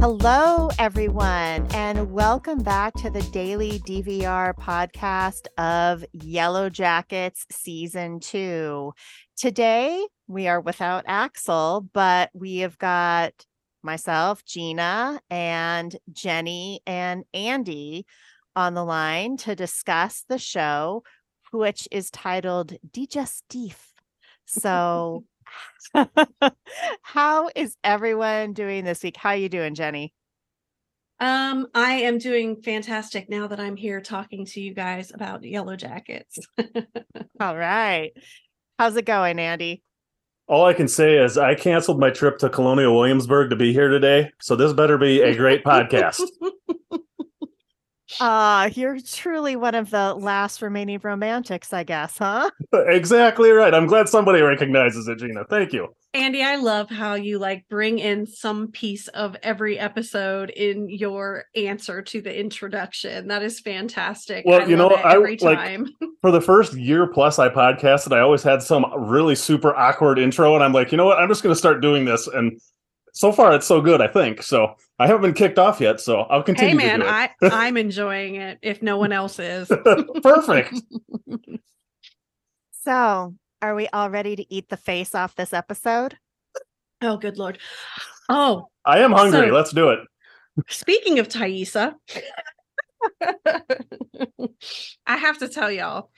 Hello, everyone, and welcome back to the daily DVR podcast of Yellowjackets Season 2. Today, we are without Axel, but we have got myself, Gina, and Jenni and Andy on the line to discuss the show, which is titled Digestif. So, how is everyone doing this week? How are you doing, Jenni? Um, I am doing fantastic now that I'm here talking to you guys about Yellowjackets. All right. How's it going, Andy? All I can say is I canceled my trip to Colonial Williamsburg to be here today, so this better be a great podcast. Uh, you're truly one of the last remaining romantics, I guess, huh? exactly right. I'm glad somebody recognizes it, Gina. Thank you. Andy, I love how you like bring in some piece of every episode in your answer to the introduction. That is fantastic. Well, I you know, I every like time. for the first year plus I podcasted, I always had some really super awkward intro, and I'm like, you know what? I'm just going to start doing this, and so far it's so good. I think so. I haven't been kicked off yet, so I'll continue. Hey man, to do I I'm enjoying it if no one else is. Perfect. So, are we all ready to eat the face off this episode? Oh, good lord. Oh, I am hungry. So- Let's do it. Speaking of Taissa, I have to tell y'all,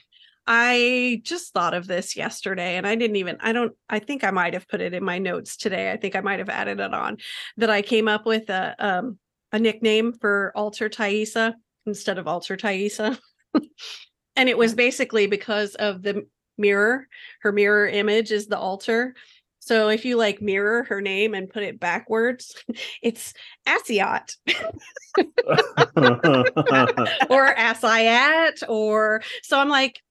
I just thought of this yesterday and I didn't even, I don't, I think I might have put it in my notes today. I think I might have added it on that I came up with a, um, a nickname for Alter Taissa instead of Alter Taissa. and it was basically because of the mirror. Her mirror image is the altar. So if you like mirror her name and put it backwards, it's Asiat or Asiat or so I'm like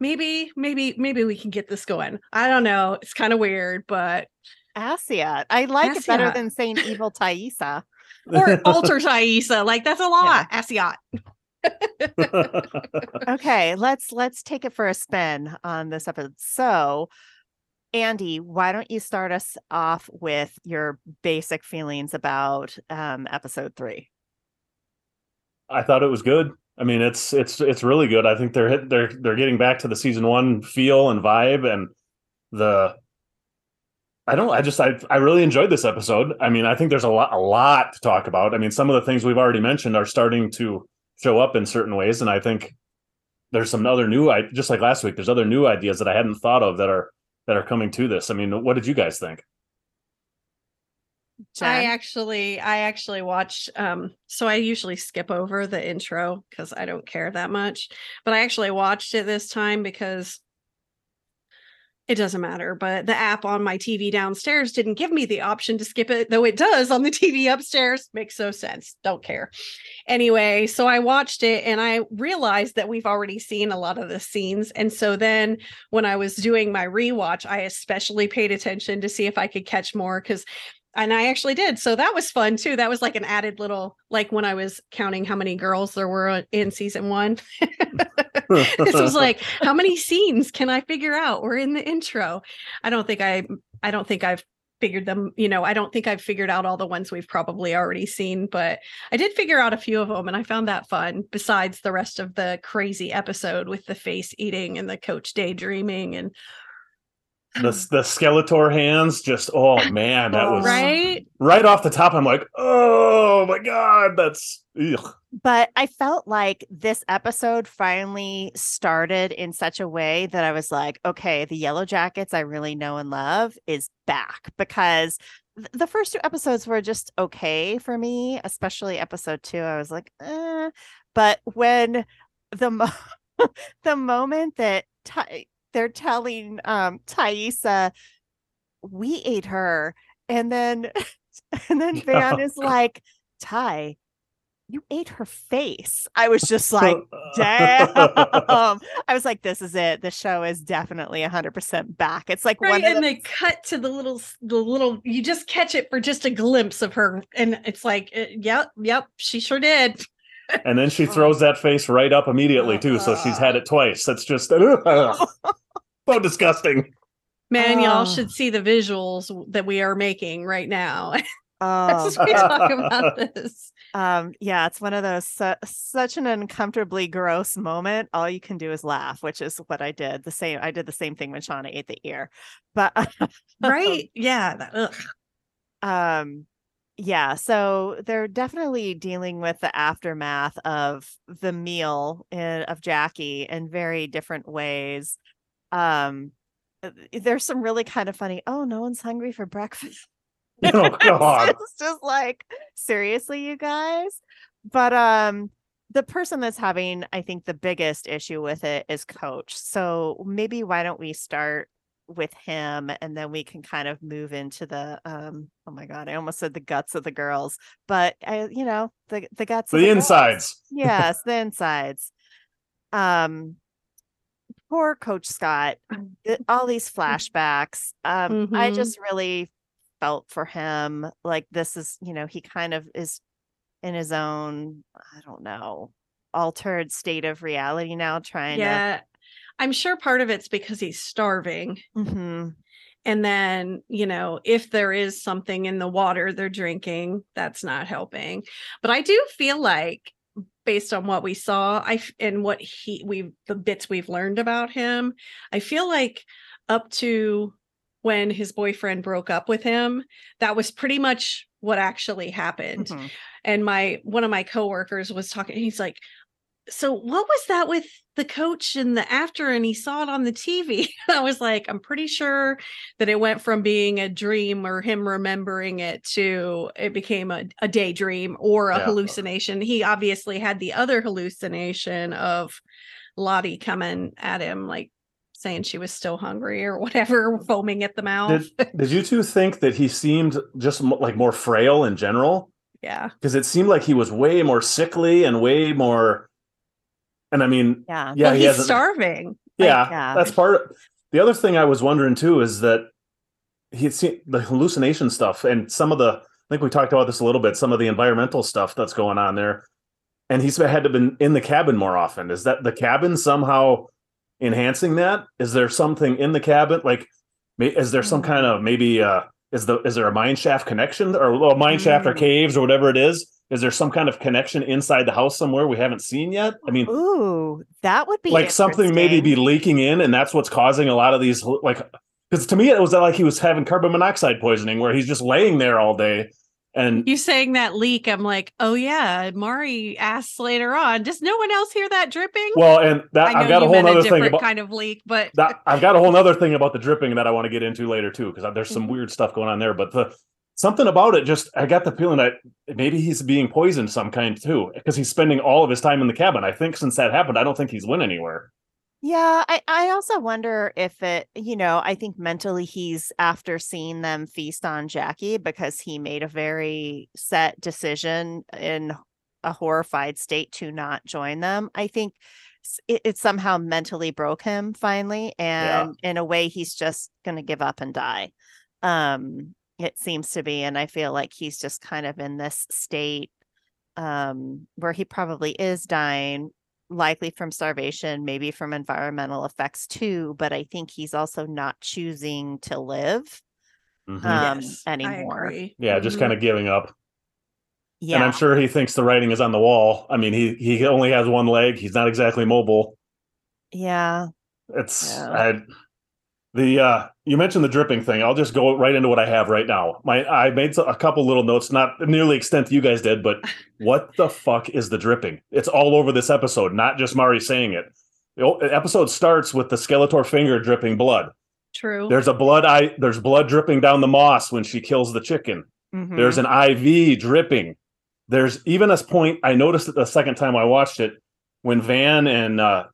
maybe maybe maybe we can get this going. I don't know. It's kind of weird, but Asiat. I like it better than saying evil Taissa. or alter Taissa, like that's a lot. Asiat. Okay, let's let's take it for a spin on this episode. So, Andy, why don't you start us off with your basic feelings about um, episode three? I thought it was good. I mean, it's it's it's really good. I think they're hit, they're they're getting back to the season one feel and vibe and the. I don't. I just I I really enjoyed this episode. I mean, I think there's a lot a lot to talk about. I mean, some of the things we've already mentioned are starting to show up in certain ways, and I think there's some other new. I just like last week. There's other new ideas that I hadn't thought of that are that are coming to this. I mean, what did you guys think? I actually I actually watched um so I usually skip over the intro cuz I don't care that much but I actually watched it this time because it doesn't matter but the app on my TV downstairs didn't give me the option to skip it though it does on the TV upstairs. Makes no sense. Don't care. Anyway so I watched it and I realized that we've already seen a lot of the scenes and so then when I was doing my rewatch I especially paid attention to see if I could catch more cuz and I actually did. So that was fun too. That was like an added little, like when I was counting how many girls there were in season one. this was like, how many scenes can I figure out? We're in the intro. I don't think I, I don't think I've figured them. You know, I don't think I've figured out all the ones we've probably already seen, but I did figure out a few of them, and I found that fun. Besides the rest of the crazy episode with the face eating and the coach daydreaming and the the Skeletor hands, just oh man, that was right. right off the top. I'm like, oh my god, that's ugh. but I felt like this episode finally started in such a way that I was like, okay, the Yellowjackets I really know and love is back because the first two episodes were just okay for me, especially episode two. I was like, eh. but when the mo- the moment that Ty- they're telling um Taissa we ate her and then and then Van is like Ty you ate her face. I was just like, damn. I was like, this is it. The show is definitely 100% back. It's like right one of and the, they cut to the little the little you just catch it for just a glimpse of her and it's like uh, yep yep she sure did and then she throws that face right up immediately too. So she's had it twice. That's just ugh. So disgusting. man y'all Oh. should see the visuals that we are making right now Oh, as we talk about this. um, yeah, it's one of those su- such an uncomfortably gross moment. All you can do is laugh, which is what I did. The same, I did the same thing when Shauna ate the ear, but Right? Yeah. That, um yeah so they're definitely dealing with the aftermath of the meal in, of jackie in very different ways um uh, there's some really kind of funny oh no one's hungry for breakfast Oh God. it's just like seriously you guys but um the person that's having i think the biggest issue with it is coach so maybe why don't we start with him and then we can kind of move into the um oh my god i almost said the guts of the girls but i you know the the guts The girls. insides. yes the insides um poor coach scott all these flashbacks um i Mhm. just really felt for him like this is you know he kind of is in his own i don't know altered state of reality now trying to Yeah. I'm sure part of it's because he's starving. to Mhm. And then, you know, if there is something in the water they're drinking, that's not helping. But I do feel like based on what we saw, I and what he we the bits we've learned about him, I feel like up to when his boyfriend broke up with him, that was pretty much what actually happened. Mhm. and my one of my coworkers was talking he's like so what was that with the coach in the after and he saw it on the tv i was like i'm pretty sure that it went from being a dream or him remembering it to it became a, a daydream or a Yeah. hallucination he obviously had the other hallucination of lottie coming at him like saying she was still hungry or whatever foaming at the mouth Did, did you two think that he seemed just like more frail in general? yeah Because it seemed like he was way more sickly and way more. And I mean, yeah yeah, well, he he's hasn't. starving yeah, yeah. that's part. Of, the other thing I was wondering too is that he had seen the hallucination stuff and some of the. I think we talked about this a little bit. Some of the environmental stuff that's going on there, and he's had to been in the cabin more often. Is that the cabin somehow enhancing that? Is there something in the cabin like? Is there some Mm. kind of maybe? uh Is the is there a mine shaft connection or well, mine shaft or Mm. caves or whatever it is? Is there some kind of connection inside the house somewhere we haven't seen yet? I mean, Ooh, that would be like something maybe be leaking in and that's what's causing a lot of these like because to me it was like he was having carbon monoxide poisoning where he's just laying there all day and You saying that leak, I'm like, oh yeah. Mari asks later on, does no one else hear that dripping? well and that I know i've got a whole other thing different about kind of leak, but that i've got a whole other thing about the dripping that i want to get into later too because there's some Mhm. weird stuff going on there but the something about it just i got the feeling that maybe he's being poisoned some kind too because he's spending all of his time in the cabin i think since that happened i don't think he's went anywhere Yeah, I, I also wonder if it, you know, I think mentally he's after seeing them feast on Jackie because he made a very set decision in a horrified state to not join them. I think it, it somehow mentally broke him finally. And in a way, he's just going to give up and die. Um, it seems to be. And I feel like he's just kind of in this state um, where he probably is dying likely from starvation, maybe from environmental effects too, but I think he's also not choosing to live um yes, anymore. yeah just Mhm. kind of giving up Yeah. and i'm sure he thinks the writing is on the wall i mean he he only has one leg he's not exactly mobile yeah. It's Yeah. I, the uh you mentioned the dripping thing. I'll just go right into what I have right now. My I made a couple little notes, not nearly the extent you guys did, but what the fuck is the dripping? It's all over this episode, not just Mari saying it. The episode starts with the Skeletor finger dripping blood. True. There's a blood eye. There's blood dripping down the moss when she kills the chicken. Mhm. There's an IV dripping. There's even a point I noticed it the second time I watched it when Van and uh,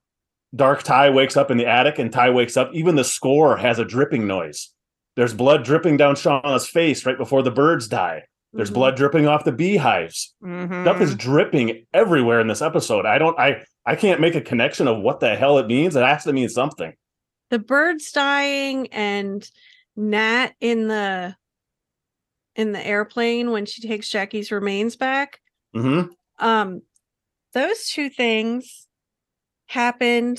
Dark Ty wakes up in the attic and Ty wakes up. Even the score has a dripping noise. There's blood dripping down Shauna's face right before the birds die. There's Mhm. blood dripping off the beehives. Stuff is dripping everywhere in this episode. I don't. I I can't make a connection of what the hell it means. It has to mean something. the birds dying and Nat in the in the airplane when she takes Jackie's remains back. hmm Um, those two things happened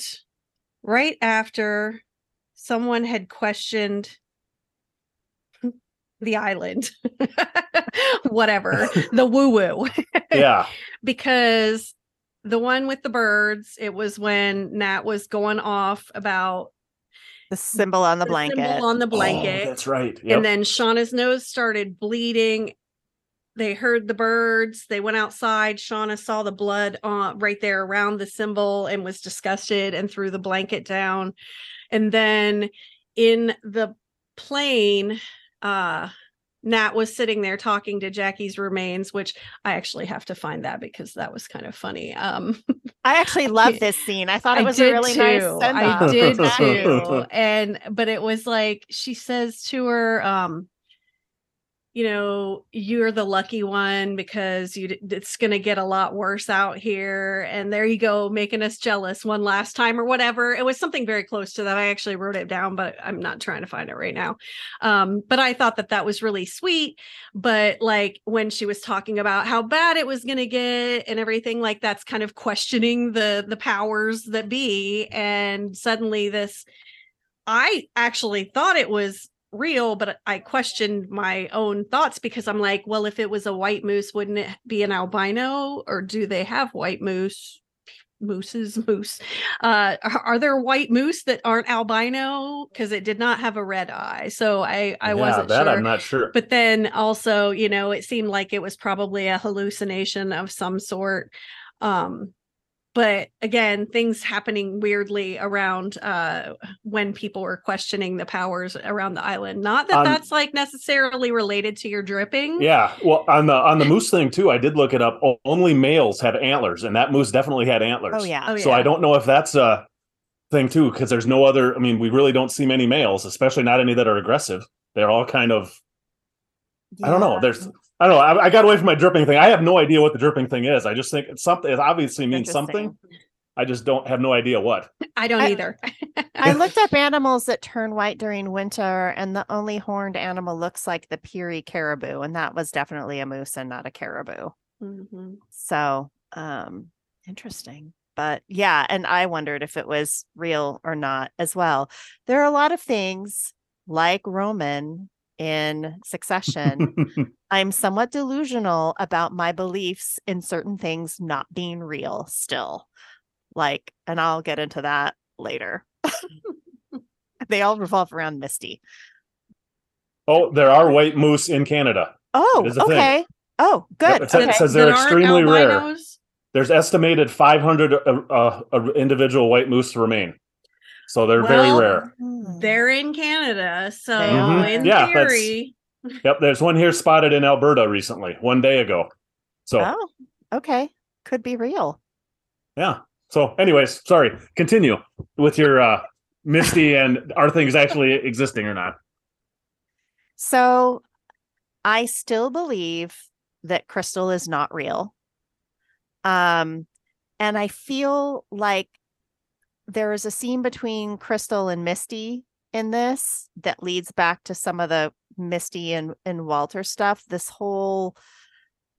right after someone had questioned the island, whatever, the woo woo. yeah. because the one with the birds, it was when Nat was going off about The symbol on the the blanket. symbol on the Oh, blanket. that's right. Yep. And then Shauna's nose started bleeding. They heard the birds. They went outside. Shauna saw the blood uh, right there around the symbol and was disgusted and threw the blanket down. And then in the plane, uh, Nat was sitting there talking to Jackie's remains, which I actually have to find that because that was kind of funny. Um, I actually love this scene. I thought it was a really too. nice send I did too. And but it was like she says to her, um, you know, you're the lucky one because you it's going to get a lot worse out here and there you go making us jealous one last time or whatever. It was something very close to that. I actually wrote it down but I'm not trying to find it right now. Um but I thought that that was really sweet, but like when she was talking about how bad it was going to get and everything like that's kind of questioning the the powers that be and suddenly this I actually thought it was real, but I questioned my own thoughts because I'm like, well, if it was a white moose, wouldn't it be an albino or do they have white moose? Mooses, moose. Uh, are, are there white moose that aren't albino? Because it did not have a red eye, so I I yeah, wasn't that sure. I'm not sure. But then also, you know, it seemed like it was probably a hallucination of some sort. Um, but again, things happening weirdly around uh when people were questioning the powers around the island. Not that Um, that's like necessarily related to your dripping. Yeah, well, on the on the moose thing too, I did look it up. Only males have antlers, and that moose definitely had antlers. Oh yeah. Oh, So I don't know if that's a thing too, because there's no other. I mean, we really don't see many males, especially not any that are aggressive. They're all kind of. I don't know. There's. I don't know. I, I got away from my dripping thing. I have no idea what the dripping thing is. I just think it's something. It obviously means something. I just don't have no idea what. I don't I- either. I looked up animals that turn white during winter, and the only horned animal looks like the Peary caribou, and that was definitely a moose and not a caribou. Mhm. So, um, interesting. But yeah, and I wondered if it was real or not as well. There are a lot of things like Roman in Succession. I'm somewhat delusional about my beliefs in certain things not being real still. Like, and I'll get into that later. they all revolve around Misty. oh, there are white moose in Canada. Oh, is a thing. okay. Oh, good. it says- okay. says they're That aren't extremely rare. There's estimated 500 uh, uh, uh, individual white moose to remain. So they're Well, very rare. Hmm. They're in Canada, so They are. in Yeah, theory, Yep, there's one here spotted in Alberta recently, one day ago. So Oh, okay. Could be real. yeah. So, anyways, sorry. Continue with your uh Misty and are things actually existing or not? So I still believe that crystal is not real. Um, and I feel like there is a scene between Crystal and Misty in this that leads back to some of the Misty and, and Walter stuff. This whole,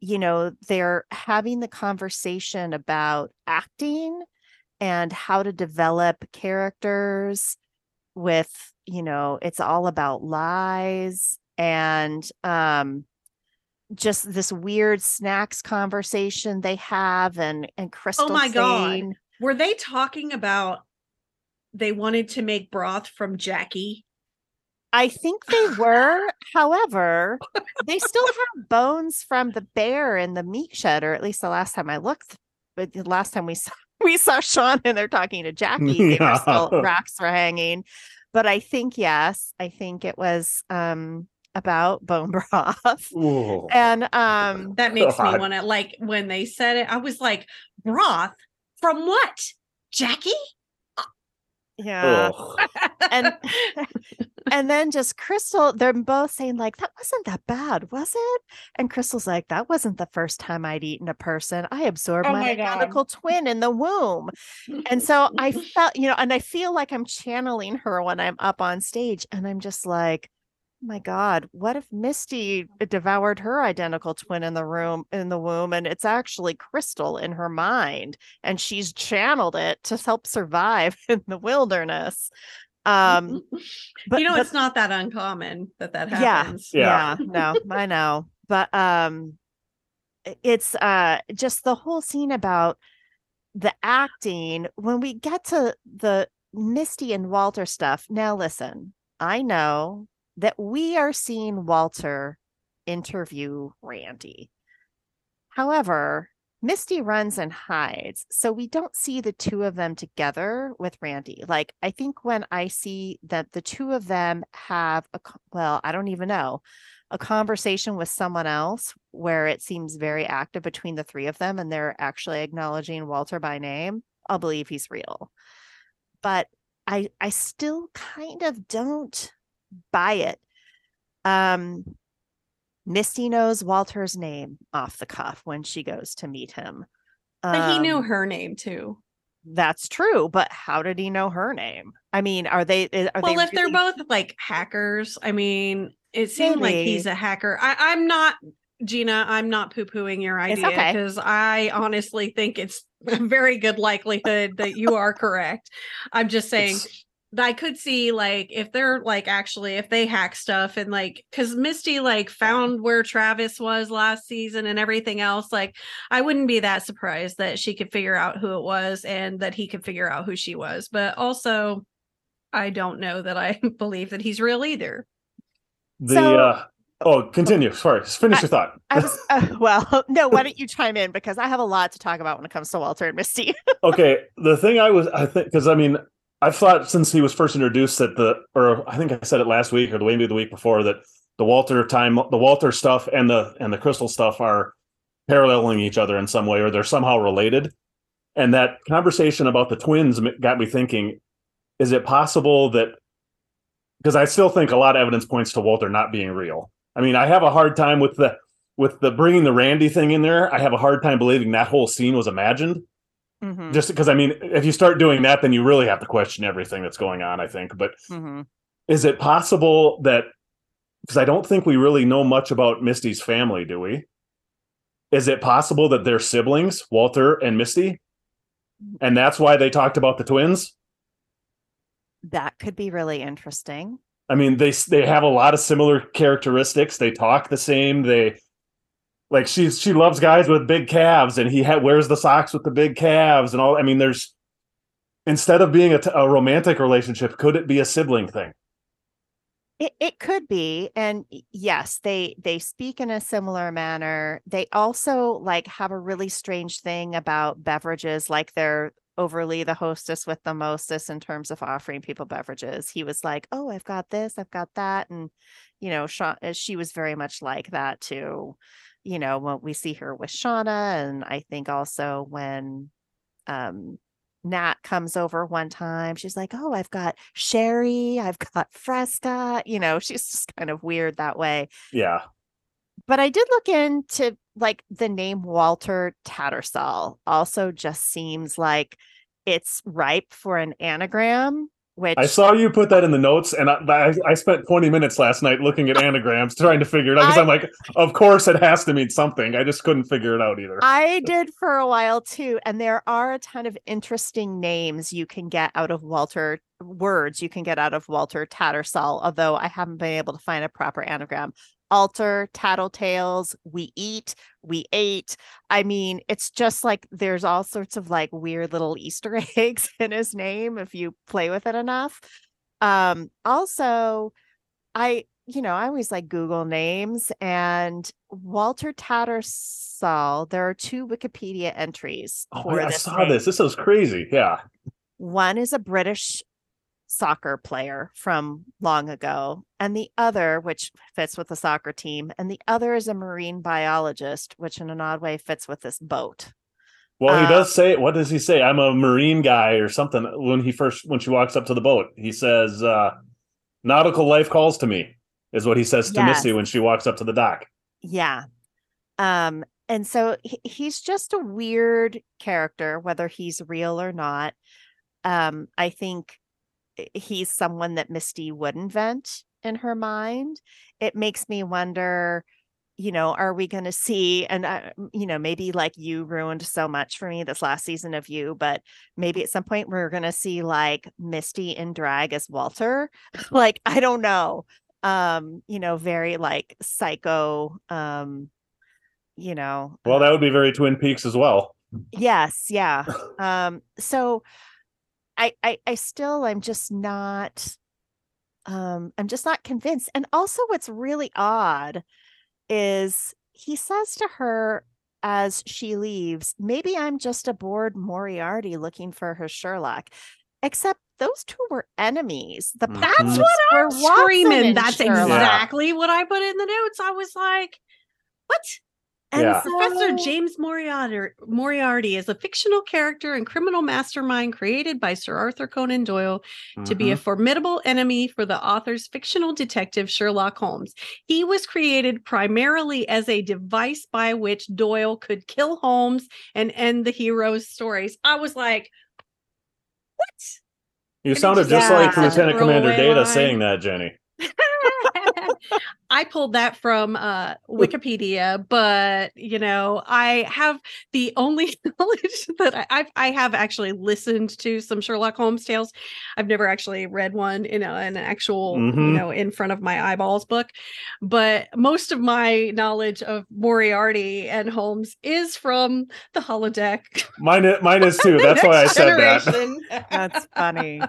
you know, they're having the conversation about acting and how to develop characters with, you know, it's all about lies and um just this weird snacks conversation they have and and Crystal Oh my God. Saying, were they talking about they wanted to make broth from Jackie? I think they were. However, they still have bones from the bear in the meat shed, or at least the last time I looked. But the last time we saw we saw Sean and they're talking to Jackie, they were still Yeah. racks were hanging. But I think yes, I think it was um about bone broth. Ooh. And um That makes me want to like when they said it, I was like, broth from what? Jackie? yeah. Ugh. And and then just Crystal, they're both saying, like, that wasn't that bad, was it? And Crystal's like, that wasn't the first time I'd eaten a person. I absorbed Oh my, my God. identical twin in the womb. And so I felt, you know, and I feel like I'm channeling her when I'm up on stage. And I'm just like, my God, what if Misty devoured her identical twin in the room in the womb? And it's actually Crystal in her mind. And she's channeled it to help survive in the wilderness. Um, but you know, but- it's not that uncommon that that happens. Yeah. yeah no i know but um it's uh just the whole scene about the acting when we get to the misty and walter stuff now listen i know that we are seeing walter interview randy however misty runs and hides so we don't see the two of them together with randy like i think when i see that the two of them have a well i don't even know a conversation with someone else where it seems very active between the three of them and they're actually acknowledging Walter by name, I'll believe he's real. But I I still kind of don't buy it. Um Misty knows Walter's name off the cuff when she goes to meet him. But he knew Um, her name too. That's true, but how did he know her name? I mean, are they are well, they if they're both like hackers, I mean, it seemed like he's a hacker. I, I'm not, Gina, I'm not poo pooing your idea okay. because I honestly think it's a very good likelihood that you are correct. I'm just saying It's- I could see like if they're like actually if they hack stuff and like because Misty like found where Travis was last season and everything else, like I wouldn't be that surprised that she could figure out who it was and that he could figure out who she was. But also, I don't know that I believe that he's real either. the So- uh oh continue sorry finish I- your thought I was uh, well, no, why don't you chime in because I have a lot to talk about when it comes to Walter and Misty. okay the thing i was i think because i mean i've thought since he was first introduced that the or i think i said it last week or the maybe the week before that the walter time the walter stuff and the and the crystal stuff are paralleling each other in some way or they're somehow related. And that conversation about the twins got me thinking is it possible that because i still think a lot of evidence points to walter not being real. I mean i have a hard time with the with the bringing the randy thing in there. I have a hard time believing that whole scene was imagined Mhm, just because i mean if you start doing that then you really have to question everything that's going on i think. But mhm. is it possible that because i don't think we really know much about misty's family do we? Is it possible that they're siblings walter and misty? And that's why they talked about the twins? That could be really interesting. i mean they they have a lot of similar characteristics. They talk the same. They like she's she loves guys with big calves and he ha- wears the socks with the big calves and all i mean there's instead of being a, t- a romantic relationship could it be a sibling thing It it could be, and yes, they they speak in a similar manner. They also like have a really strange thing about beverages, like they're overly the hostess with the mostest in terms of offering people beverages. He was like, "Oh, I've got this, I've got that," and you know, uh, she was very much like that too. You know, when we see her with Shauna, and I think also when um Nat comes over one time. She's like, Oh, I've got sherry, I've got fresca. You know, she's just kind of weird that way. yeah But I did look into like the name Walter Tattersall also just seems like it's ripe for an anagram, which i saw you put that in the notes and i i, I spent 20 minutes last night looking at anagrams trying to figure it out because i'm like of course it has to mean something i just couldn't figure it out either I did for a while too. And there are a ton of interesting names you can get out of Walter, words you can get out of Walter Tattersall, although I haven't been able to find a proper anagram. Alter, tattletales, we eat, we ate. I mean, it's just like there's all sorts of like weird little Easter eggs in his name if you play with it enough. Um, also, I, you know, I always like Google names and Walter Tattersall. There are two Wikipedia entries oh, for i this. saw name. this this is crazy yeah One is a British soccer player from long ago, and the other, which fits with the soccer team, and the other is a marine biologist, which in an odd way fits with this boat. well he Uh, does say what does he say i'm a marine guy or something when he first when she walks up to the boat he says uh nautical life calls to me is what he says to Yes. missy when she walks up to the dock Yeah. Um, and so he, he's just a weird character, whether he's real or not. Um, I think he's someone that Misty would invent in her mind. It makes me wonder you know, are we going to see? And, uh, you know, maybe like you ruined so much for me this last season of you, but maybe at some point we're going to see like Misty in drag as Walter. like, I don't know. Um, you know, very like psycho, um, you know. Well, that would be very Twin Peaks as well. Yes. Yeah. um, so I, I, I still, I'm just not, um, I'm just not convinced. And also what's really odd is he says to her as she leaves, maybe I'm just a bored Moriarty looking for her Sherlock. Except those two were enemies. The Mhm. That's Mhm. what I'm Watson screaming. That's Sherlock. exactly what I put in the notes. I was like, what? And Yeah. Professor James Moriarty, Moriarty is a fictional character and criminal mastermind created by Sir Arthur Conan Doyle to be a Mhm. formidable enemy for the author's fictional detective Sherlock Holmes. He was created primarily as a device by which Doyle could kill Holmes and end the hero's stories. I was like, what? you and sounded just just had like Lieutenant Commander Data line. saying that, Jenni. I pulled that from uh, Wikipedia, but you know, I have the only knowledge that I, I've I have actually listened to some Sherlock Holmes tales. I've never actually read one in a, an actual, you Mhm. know, in front of my eyeballs book. But most of my knowledge of Moriarty and Holmes is from the holodeck. Mine, i- mine is too. That's why I Next said that. That's funny.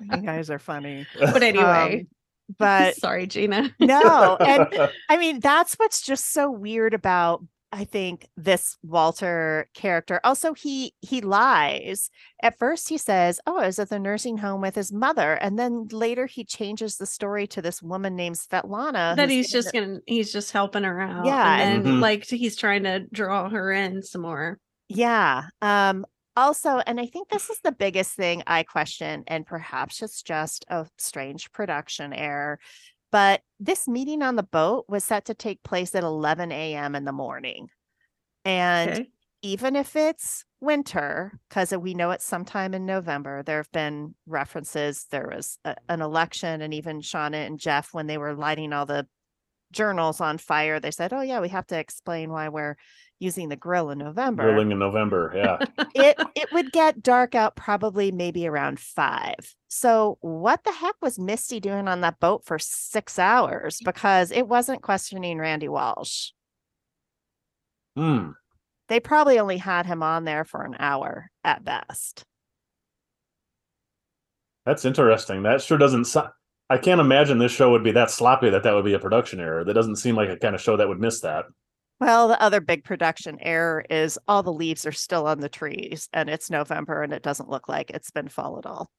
you guys are funny. but anyway, Um, but sorry, Gina. no, and I mean, that's what's just so weird about I think this Walter character. Also, he he lies. At first he says, "Oh, I was at the nursing home with his mother." And then later he changes the story to this woman named Svetlana that he's just the- gonna he's just helping her out Yeah, and then and- Mhm. like he's trying to draw her in some more Yeah. Um also, and I think this is the biggest thing I question, and perhaps it's just a strange production error. But this meeting on the boat was set to take place at 11 a.m. in the morning. And okay even if it's winter, because we know it's sometime in November, there have been references. There was a, an election, and even Shauna and Jeff, when they were lighting all the journals on fire, they said, Oh, yeah, we have to explain why we're using the grill in November Grilling in November. Yeah. it it would get dark out probably maybe around five. So what the heck was Misty doing on that boat for six hours? Because it wasn't questioning Randy Walsh. Hmm. They probably only had him on there for an hour at best. That's interesting. That sure doesn't. I can't imagine this show would be that sloppy that that would be a production error. That doesn't seem like a kind of show that would miss that. Well, the other big production error is all the leaves are still on the trees and it's November and it doesn't look like it's been fall at all.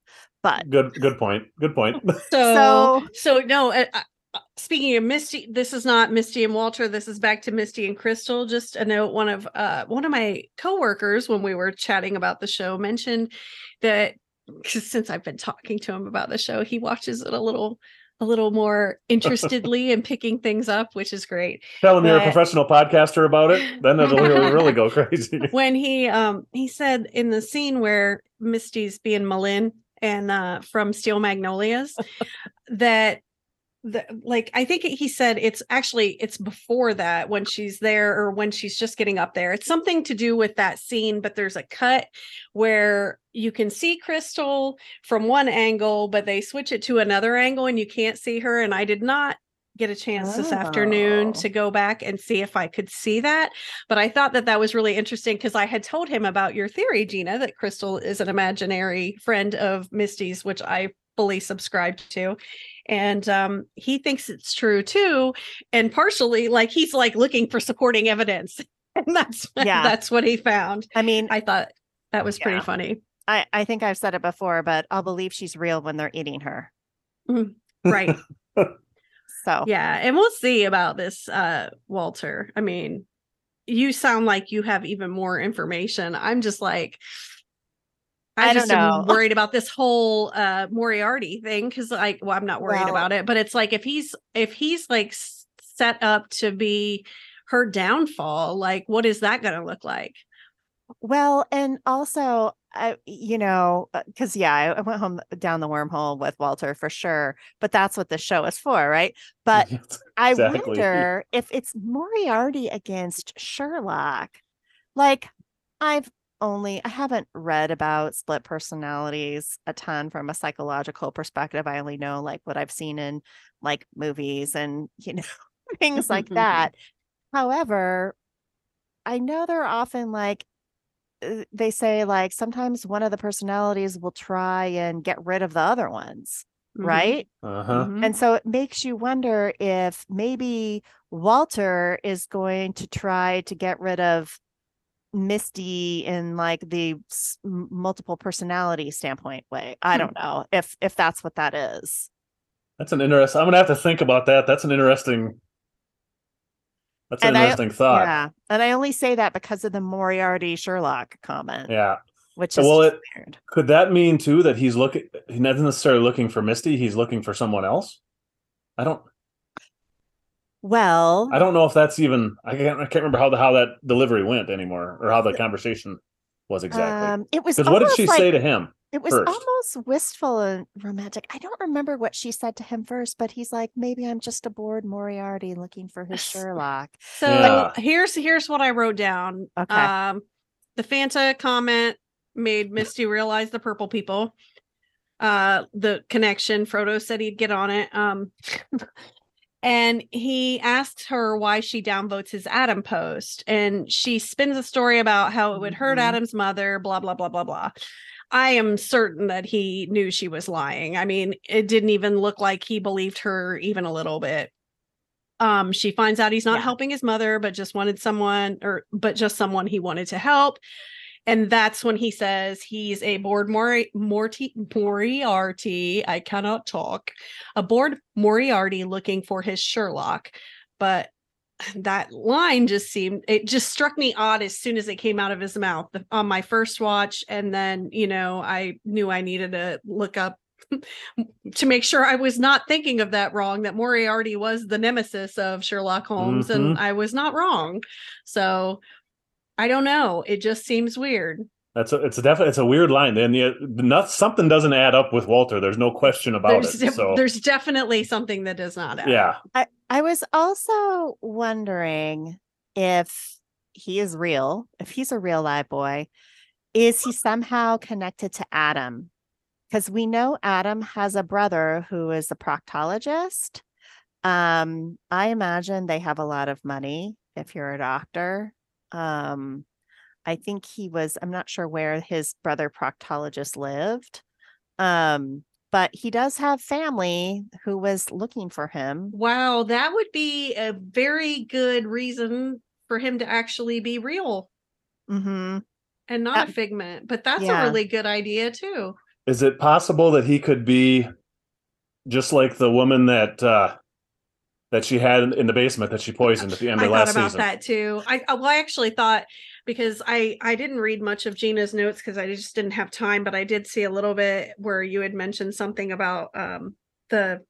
But Good. Good point. Good point. so So- so no uh, uh, uh, speaking of misty this is not misty and walter this is back to misty and crystal just a note one of uh one of my coworkers when we were chatting about the show mentioned that 'cause since i've been talking to him about the show he watches it a little a little more interestedly and picking things up which is great Telling you're a professional podcaster about it, then it'll really, really go crazy. when he um he said in the scene where Misty's being M'Lynn and uh from Steel Magnolias that the like I think he said it's actually it's before that when she's there or when she's just getting up there. It's something to do with that scene, but there's a cut where you can see Crystal from one angle, but they switch it to another angle and you can't see her. And I did not get a chance this afternoon Oh. to go back and see if I could see that. But I thought that that was really interesting because I had told him about your theory, Gina, that Crystal is an imaginary friend of Misty's, which I fully subscribed to. And um, he thinks it's true too. And partially, like he's like looking for supporting evidence. And that's Yeah. that's what he found. I mean, I thought that was pretty funny. I, I think I've said it before, but I'll believe she's real when they're eating her. Right. So yeah. And we'll see about this, uh, Walter. I mean, you sound like you have even more information. I'm just like, I, I just am worried about this whole uh Moriarty thing because like well, I'm not worried Well- about it, but it's like if he's if he's like set up to be her downfall, like what is that gonna look like? Well, and also, I, you know, because yeah, I, I went home down the wormhole with Walter for sure, but that's what the show is for, right? But I wonder if it's Moriarty against Sherlock. Like, I've only, I haven't read about split personalities a ton from a psychological perspective. I only know like what I've seen in like movies and, you know, things like that. However, I know they're often like, uh, they say like sometimes one of the personalities will try and get rid of the other ones, Mhm. right? Uh-huh. Mhm. And so it makes you wonder if maybe Walter is going to try to get rid of Misty in like the s- multiple personality standpoint way. I Hmm. don't know if if that's what that is. That's an interesting. I'm gonna have to think about that. That's an interesting. That's an And I- interesting thought. Yeah. And I only say that because of the Moriarty Sherlock comment, Yeah. which is Well, it- weird. Could that mean too that he's looking? He's not necessarily looking for Misty. He's looking for someone else. I don't. Well, I don't know if that's even. I can't. I can't remember how the how that delivery went anymore, or how the conversation was exactly. um, it was Because what did she like, say to him? It was first? almost wistful and romantic. I don't remember what she said to him first, but he's like, maybe I'm just a bored Moriarty looking for his Sherlock. So Yeah. here's here's what I wrote down. Okay. Um, the Fanta comment made Misty realize the purple people. Uh, the connection. Frodo said he'd get on it. Um, and he asks her why she downvotes his Adam post, and she spins a story about how it would hurt Mhm. Adam's mother. Blah blah blah blah blah. I am certain that he knew she was lying. I mean, it didn't even look like he believed her even a little bit. Um, she finds out he's not Yeah. helping his mother, but just wanted someone, or but just someone he wanted to help. And that's when he says he's a bored Mori- Morty Moriarty. I cannot talk. A bored Moriarty looking for his Sherlock. But that line just seemed it just struck me odd as soon as it came out of his mouth on my first watch and then you know i knew i needed to look up to make sure i was not thinking of that wrong that moriarty was the nemesis of sherlock holmes and mm-hmm. i was not wrong so i don't know it just seems weird That's a, it's a definitely it's a weird line. Then the, the not, something doesn't add up with Walter. There's no question about there's, it. def- So there's definitely something that does not add up. yeah, I, I was also wondering if he is real, if he's a real live boy, is he somehow connected to Adam? Because we know Adam has a brother who is a proctologist. Um, I imagine they have a lot of money if you're a doctor. Um, I think he was, I'm not sure where his brother proctologist lived. Um, but he does have family who was looking for him. wow that would be a very good reason for him to actually be real Mm-hmm. and not Uh, a figment but that's yeah. a really good idea too is it possible that he could be just like the woman that uh that she had in, in the basement that she poisoned at the end I of thought last about season? that too. I I- well, I actually thought because I I didn't read much of Gina's notes because I just didn't have time, but I did see a little bit where you had mentioned something about um the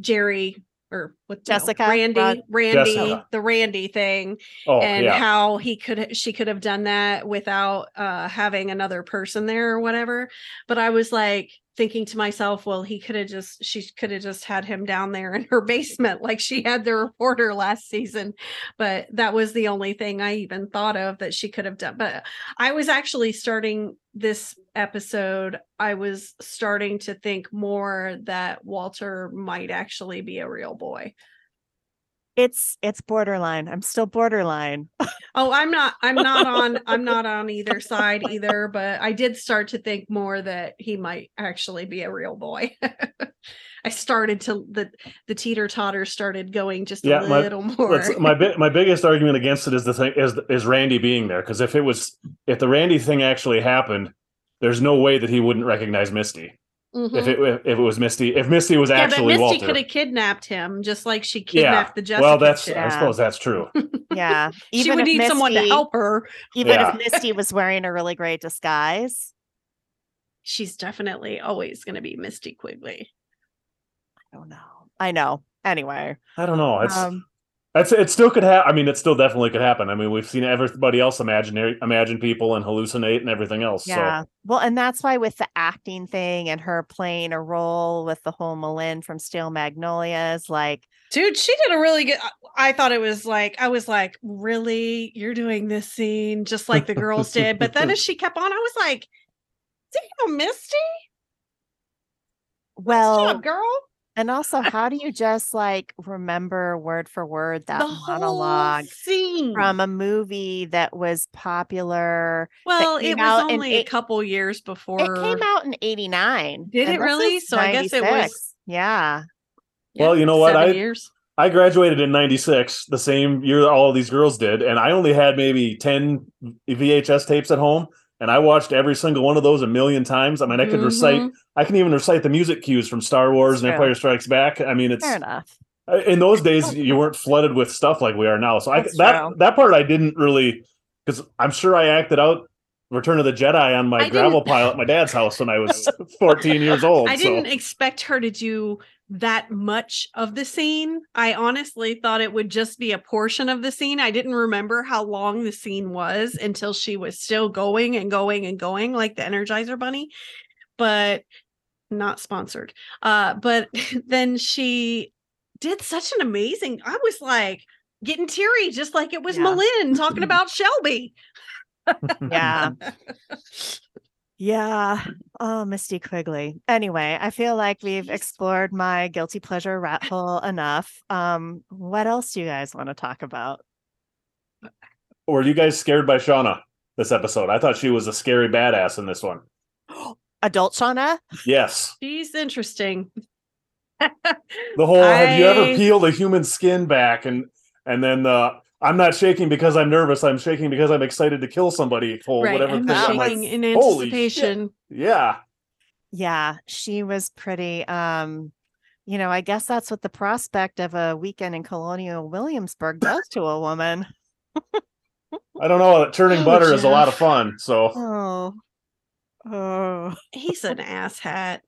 Jerry or what no, Jessica, Randy Rod- Randy Jessica. the Randy thing Oh and yeah, how he could she could have done that without uh having another person there or whatever but i was like thinking to myself well he could have just she could have just had him down there in her basement like she had the reporter last season. But that was the only thing i even thought of that she could have done. But i was actually starting this episode i was starting to think more that walter might actually be a real boy It's it's borderline. I'm still borderline. Oh, I'm not I'm not on I'm not on either side either, but I did start to think more that he might actually be a real boy. I started to the the teeter totter started going just Yeah, a my- little more. That's my bi- my biggest argument against it is the thing is is Randy being there because if it was if the Randy thing actually happened, there's no way that he wouldn't recognize Misty Mhm. if it if it was Misty if Misty was yeah, but actually Misty Walter. could have kidnapped him just like she yeah, kidnapped the Jessica. well, that's chick. I suppose that's true. Yeah. she would if need someone to help her. Even Yeah. if Misty was wearing a really great disguise. She's definitely always going to be Misty Quigley. I don't know. I know. Anyway. I don't know. It's Um That's it. Still could happen. I mean, it still definitely could happen. I mean, we've seen everybody else imagine imagine people and hallucinate and everything else. Yeah. So Well, and that's why with the acting thing and her playing a role with the whole M'Lynn from Steel Magnolias, like Dude, she did a really good. I thought it was like I was like, really, you're doing this scene just like the girls did. But then as she kept on, I was like, damn, Misty, nice well, job, girl. And also how do you just like remember word for word that the monologue scene from a movie that was popular? Well, it was out in only a couple years before. It came out in 89. Did it really? is So I guess it was- Yeah. Well, you know what? seven I- years. I graduated in '96, the same year all of these girls did, and I only had maybe ten VHS tapes at home, and I watched every single one of those a million times. I mean, I could recite. Mhm. I can even recite the music cues from Star Wars and True. Empire Strikes Back. I mean, it's Fair enough. in those days you weren't flooded with stuff like we are now. So I that true. that part I didn't really because I'm sure I acted out Return of the Jedi on my I gravel didn't- pile at my dad's house when I was 14 years old. I so didn't expect her to do that much of the scene. I honestly thought it would just be a portion of the scene. I didn't remember how long the scene was until she was still going and going and going like the Energizer Bunny. But not sponsored. Uh but then she did such an amazing I was like getting teary just like it was Yeah. M'Lynn talking about Shelby. Yeah. Yeah. Oh, Misty Quigley. Anyway, I feel like we've explored my guilty pleasure rat hole enough. Um, what else do you guys want to talk about? were you guys scared by Shauna this episode? I thought she was a scary badass in this one. Adult Shauna? Yes. She's interesting. The whole have you ever peeled a human skin back and and then uh I'm not shaking because I'm nervous. I'm shaking because I'm excited to kill somebody. for right. whatever I'm thing. I'm like, shaking in "Holy shit." anticipation. yeah. Yeah, she was pretty um, you know, I guess that's what the prospect of a weekend in Colonial Williamsburg does to a woman. I don't know. Churning Oh, butter is a lot of fun. So Oh. Oh. He's an asshat.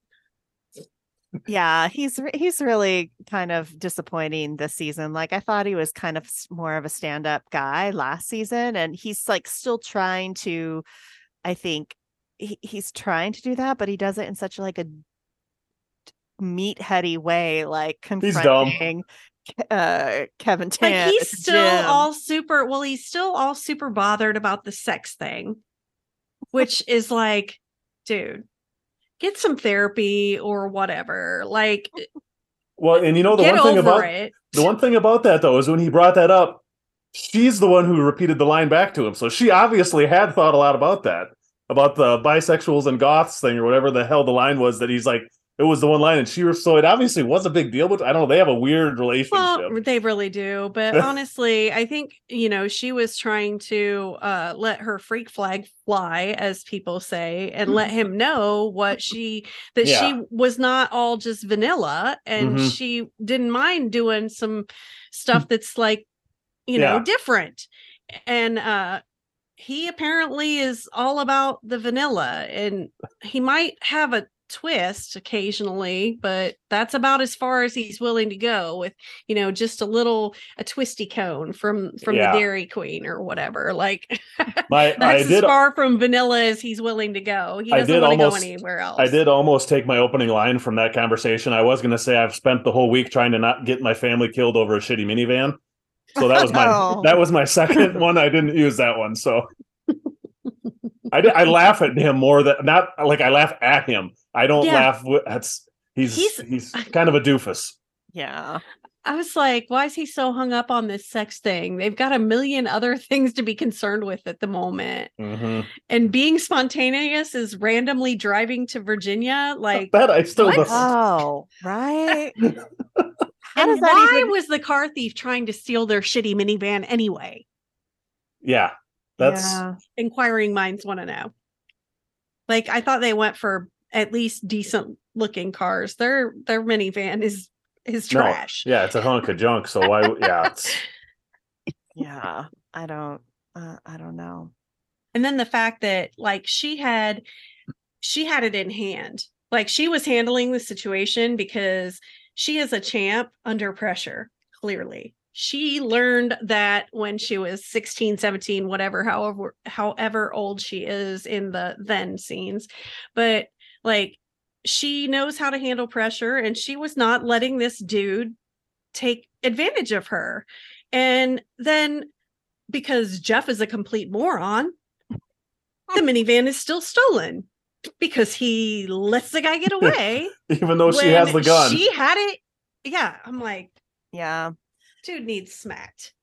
Yeah, he's he's really kind of disappointing this season. Like I thought he was kind of more of a stand-up guy last season and he's like still trying to I think he, he's trying to do that, but he does it in such like a meatheady way like He's dumb. confronting uh Kevin Tan. Like he's still gym. all super well, he's still all super bothered about the sex thing, which is like, dude, get some therapy or whatever. Like well, and you know the one thing about it. the one thing about that though is when he brought that up, she's the one who repeated the line back to him. So she obviously had thought a lot about that, about the bisexuals and goths thing or whatever the hell the line was that he's like it was the one line and she was so it obviously was a big deal, but I don't know, they have a weird relationship. Well, they really do. But honestly, I think, you know, she was trying to uh let her freak flag fly, as people say, and let him know what she that Yeah. she was not all just vanilla and Mhm. she didn't mind doing some stuff that's like, you know, Yeah. different. And uh he apparently is all about the vanilla and he might have a twist occasionally but that's about as far as he's willing to go with you know just a little a twisty cone from from Yeah. the dairy queen or whatever like My I that's as did far from vanilla as he's willing to go he doesn't did want to go anywhere else I did almost take my opening line from that conversation. I was going to say I've spent the whole week trying to not get my family killed over a shitty minivan. So that was my Oh. that was my second one. I didn't use that one. So I I laugh at him more than not like I laugh at him. I don't Yeah. laugh. With, that's he's, He's- he's kind of a doofus. Yeah. i was like why is he so hung up on this sex thing they've got a million other things to be concerned with at the moment Mhm. and being spontaneous is randomly driving to virginia like that I still what? don't. Oh, right. And why even was the car thief trying to steal their shitty minivan anyway? Yeah, that's Yeah. Inquiring minds want to know. Like I thought they went for at least decent looking cars. Their their minivan is is no. trash. Yeah, it's a hunk of junk. So why? Yeah, it's, Yeah. I don't uh, I don't know. And then the fact that like she had she had it in hand. Like she was handling the situation because she is a champ under pressure, clearly. She learned that when she was 16 17 whatever however however old she is in the then scenes but like she knows how to handle pressure and she was not letting this dude take advantage of her and then because jeff is a complete moron the minivan is still stolen because he lets the guy get away Even though she has the gun. she had it yeah i'm like Yeah. Dude needs smacked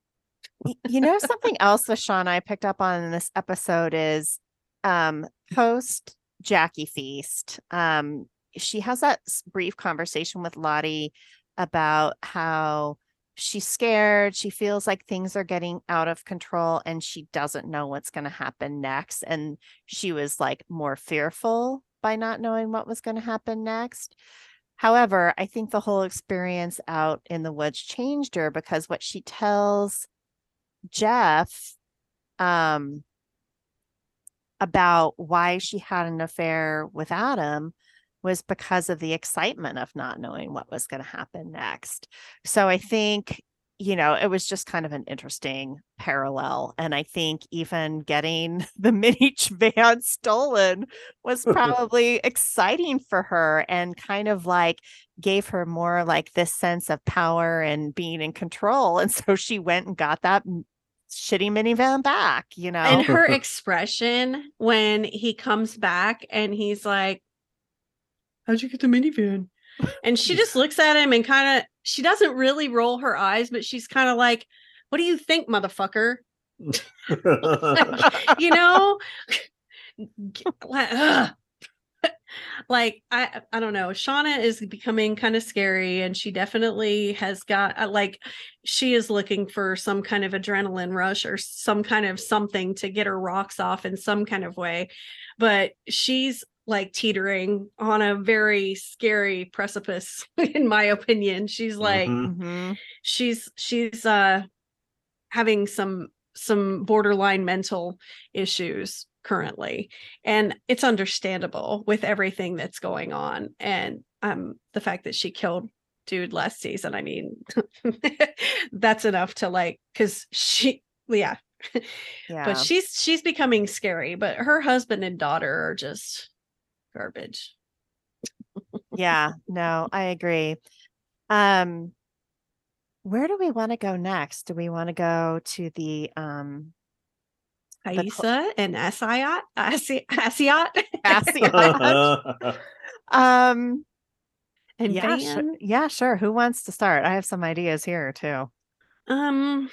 you know something else that Sean and I picked up on in this episode is um post Jackie Feast. Um she has that brief conversation with Lottie about how she's scared, she feels like things are getting out of control and she doesn't know what's going to happen next and she was like more fearful by not knowing what was going to happen next. However, I think the whole experience out in the woods changed her because what she tells Jeff um about why she had an affair with Adam was because of the excitement of not knowing what was going to happen next. So I think you know it was just kind of an interesting parallel and I think even getting the mini van stolen was probably exciting for her and kind of like gave her more like this sense of power and being in control and so she went and got that shitty minivan back you know? and her expression when he comes back and he's like how'd you get the minivan and she just looks at him and kind of she doesn't really roll her eyes but she's kind of like what do you think motherfucker? You know? Like, like i i don't know shauna is becoming kind of scary and she definitely has got uh, like she is looking for some kind of adrenaline rush or some kind of something to get her rocks off in some kind of way but she's like teetering on a very scary precipice in my opinion she's like Mhm. Mhm. she's she's uh having some some borderline mental issues currently and it's understandable with everything that's going on and um the fact that she killed dude last season i mean that's enough to like because she yeah yeah but she's she's becoming scary but her husband and daughter are just garbage. Yeah no i agree. Um where do we want to go next? Do we want to go to the um The cl- and Asiat, Asi- Asiat, Asiat? um and yeah sure, yeah sure who wants to start? I have some ideas here too. Um,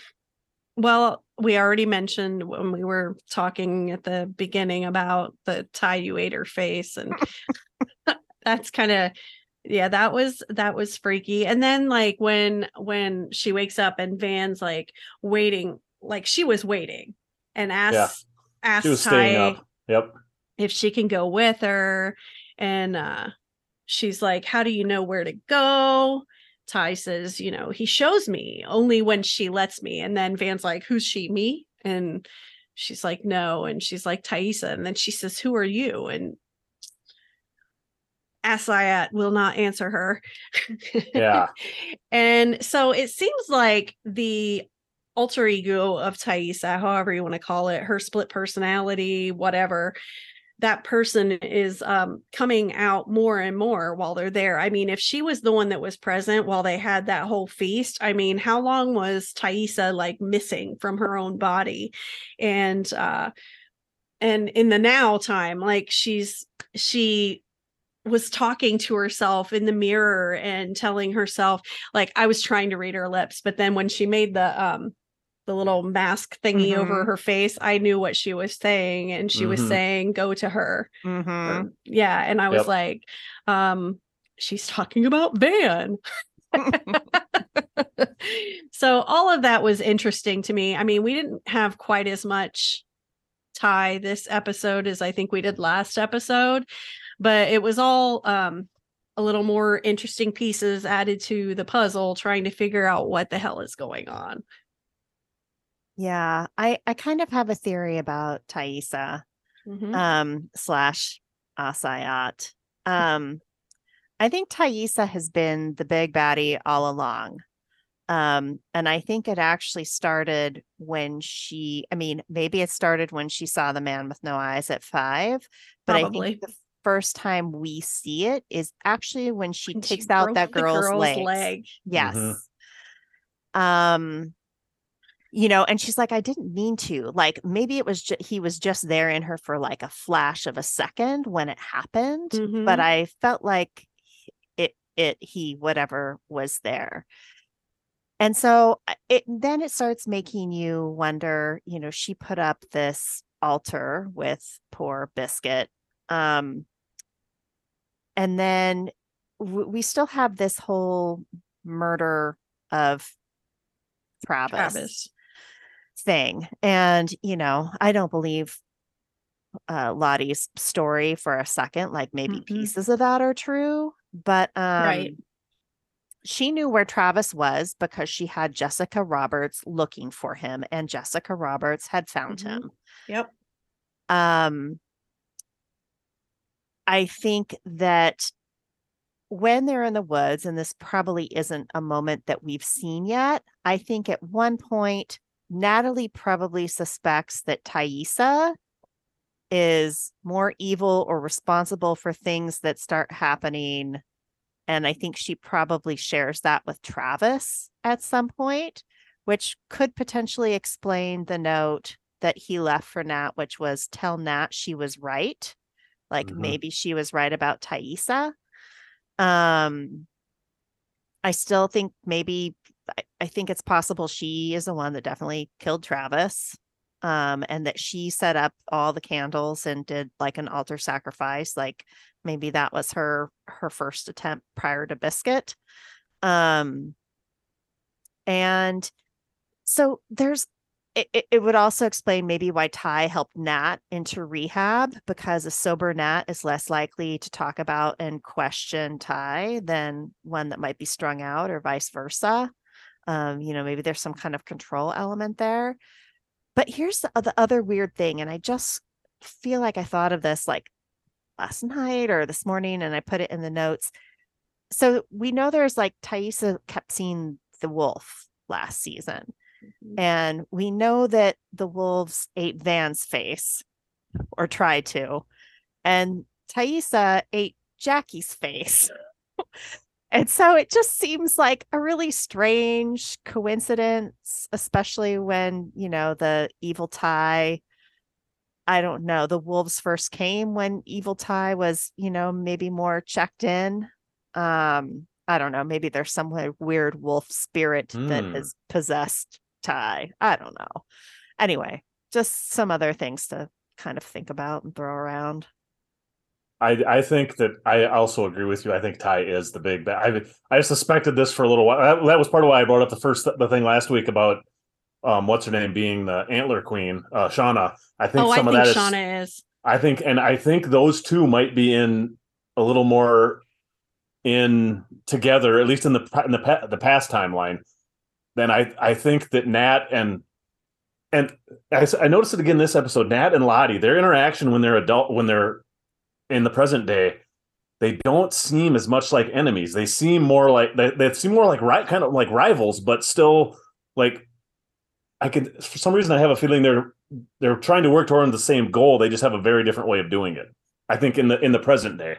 well, we already mentioned when we were talking at the beginning about the tie you ate her face, and that's kind of yeah, that was that was freaky. And then like when when she wakes up and Van's like waiting, like she was waiting and asks asks she was Ty up. Yep. if she can go with her, and uh she's like, "How do you know where to go?" Tai says, you know, he shows me only when she lets me. And then Van's like, who's she, me? And she's like, no. And she's like, Taissa. And then she says, who are you? And Asayat will not answer her. Yeah. and so it seems like the alter ego of Taissa, however you want to call it, her split personality, whatever, that person is um, coming out more and more while they're there. I mean, if she was the one that was present while they had that whole feast, I mean, how long was Taissa like missing from her own body? And uh and in the now time, like she's she was talking to herself in the mirror and telling herself like I was trying to read her lips, but then when she made the um the little mask thingy over Mhm. her face, I knew what she was saying and she was Mhm. saying go to her. Mhm. Or- yeah, and I was Yep. like um she's talking about Van. so all of that was interesting to me. I mean, we didn't have quite as much Tai this episode as I think we did last episode, but it was all um a little more interesting pieces added to the puzzle trying to figure out what the hell is going on. Yeah i i kind of have a theory about taissa Mhm. um slash asayat um i think taissa has been the big baddie all along Um, and I think it actually started when she, I mean, maybe it started when she saw the man with no eyes at five, but I Probably. think the first time we see it is actually when she And she takes out that the girl's, girl's leg. Yes. Um, you know, and she's like, I didn't mean to. Like, maybe it was ju- he was just there in her for like a flash of a second when it happened, but Mhm. I felt like it, it, he, whatever was there. And so it then it starts making you wonder, you know, she put up this altar with poor Biscuit. Um, and then w- we still have this whole murder of Travis, Travis. Thing. And, you know, I don't believe uh Lottie's story for a second. Like maybe Mm-mm. pieces of that are true, but um Right. she knew where Travis was because she had Jessica Roberts looking for him and Jessica Roberts had found Mhm. him. Yep. Um I think that when they're in the woods, and this probably isn't a moment that we've seen yet, I think at one point, Natalie probably suspects that Taissa is more evil or responsible for things that start happening. And I think she probably shares that with Travis at some point, which could potentially explain the note that he left for Nat, which was tell Nat she was right. Like Mhm. maybe she was right about Taissa. Um, I still think maybe I, I think it's possible she is the one that definitely killed Travis. Um, and that she set up all the candles and did like an altar sacrifice. Like maybe that was her her first attempt prior to Biscuit. Um, and so there's it, it, would also explain maybe why Tai helped Nat into rehab because a sober Nat is less likely to talk about and question Tai than one that might be strung out or vice versa. Um, you know, maybe there's some kind of control element there. But here's the, the other weird thing, and I just feel like I thought of this like last night or this morning, and I put it in the notes. So we know there's like Taissa kept seeing the wolf last season. Mhm. And we know that the wolves ate Van's face or tried to. And Taissa ate Jackie's face. and so it just seems like a really strange coincidence, especially when, you know, the evil Tai, I don't know. The wolves first came when evil Tai was, you know, maybe more checked in. Um, I don't know. Maybe there's some weird wolf spirit that Hmm. has possessed Tai. I don't know. Anyway, just some other things to kind of think about and throw around. I I think that I also agree with you. I think Tai is the big. I I suspected this for a little while. That, that was part of why I brought up the first the thing last week about um what's her name being the antler queen, uh Shauna. I think Oh, I some think of that is Shauna is. I think and I think those two might be in a little more in together, at least in the in the the past timeline. Then I I think that Nat and and I, I noticed it again this episode. Nat and Lottie, their interaction when they're adult when they're in the present day, they don't seem as much like enemies. They seem more like they, they seem more like right kind of like rivals, but still like I could for some reason I have a feeling they're they're trying to work toward the same goal. They just have a very different way of doing it. I think in the in the present day.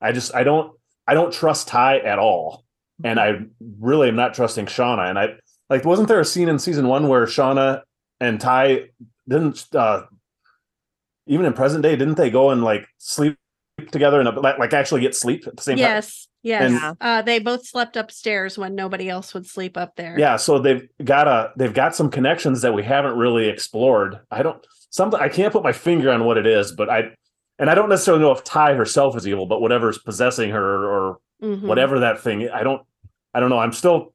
I just I don't I don't trust Tai at all. And I really am not trusting Shauna. And I like wasn't there a scene in season one where Shauna and Tai didn't uh even in present day, didn't they go and like sleep together and like like actually get sleep at the same time? Yes. Yes. Uh, they both slept upstairs when nobody else would sleep up there. Yeah, so they've got a they've got some connections that we haven't really explored. I don't something I can't put my finger on what it is, but I and I don't necessarily know if Tai herself is evil, but whatever's possessing her or Mhm. whatever that thing I don't I don't know. I'm still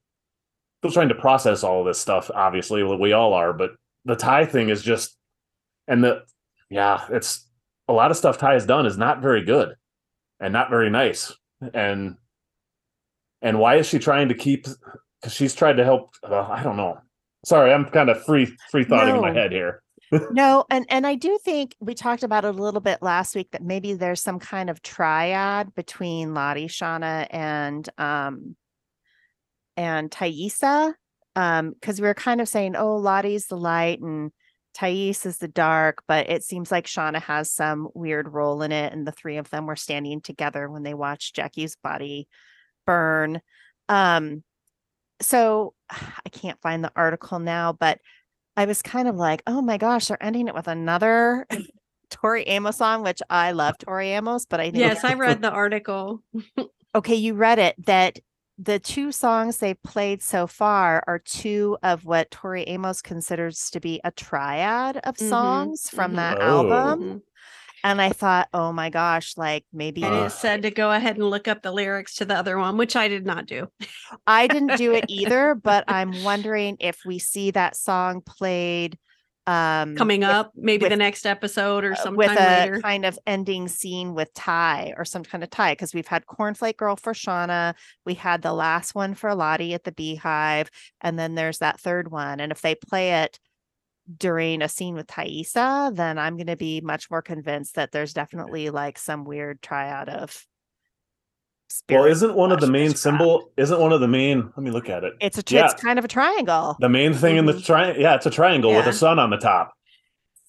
still trying to process all of this stuff, obviously. We all are, but the Tai thing is just and the yeah, it's a lot of stuff Tai has done is not very good and not very nice. And and why is she trying to keep because she's tried to help uh, I don't know. Sorry, I'm kind of free free thoughting in my head here. no, and and I do think we talked about it a little bit last week that maybe there's some kind of triad between Lottie, Shauna, and um and Taissa um because we were kind of saying oh lottie's the light and thais is the dark but it seems like shauna has some weird role in it and the three of them were standing together when they watched jackie's body burn um so i can't find the article now but i was kind of like oh my gosh they're ending it with another tori amos song which i love tori amos but i Yes, I read the article. okay, you read it that the two songs they've played so far are two of what Tori Amos considers to be a triad of Mhm, songs from mhm. that Oh. album. Mhm. And I thought, oh my gosh, like maybe And it said to go ahead and look up the lyrics to the other one, which I did not do. I didn't do it either, but I'm wondering if we see that song played um Coming with- up, maybe with- the next episode or uh, sometime with a later. kind of ending scene with Tai or some kind of tie because we've had Cornflake Girl for Shauna, we had the last one for Lottie at the Beehive, and then there's that third one. And if they play it during a scene with Taissa, then I'm going to be much more convinced that there's definitely like some weird triad of. Well, isn't one of the main symbol? Isn't one of the main? Let me look at it. It's a tr- Yeah. it's kind of a triangle. The main thing in the Mhm. triangle. Yeah, it's a triangle with a sun on the top.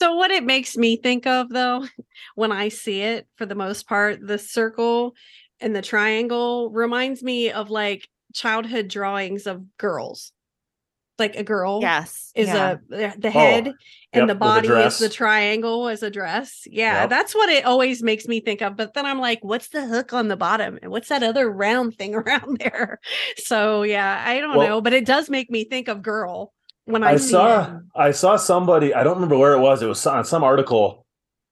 So what it makes me think of though, when I see it for the most part, the circle and the triangle reminds me of like childhood drawings of girls. Like a girl Yes. is yeah. a the the head yep, and the body is the triangle as a dress. Yeah, Yep. that's what it always makes me think of. But then I'm like, what's the hook on the bottom? And what's that other round thing around there? So yeah, I don't Well- know, but it does make me think of girl when I, I saw it. I saw somebody, I don't remember where it was. It was on some article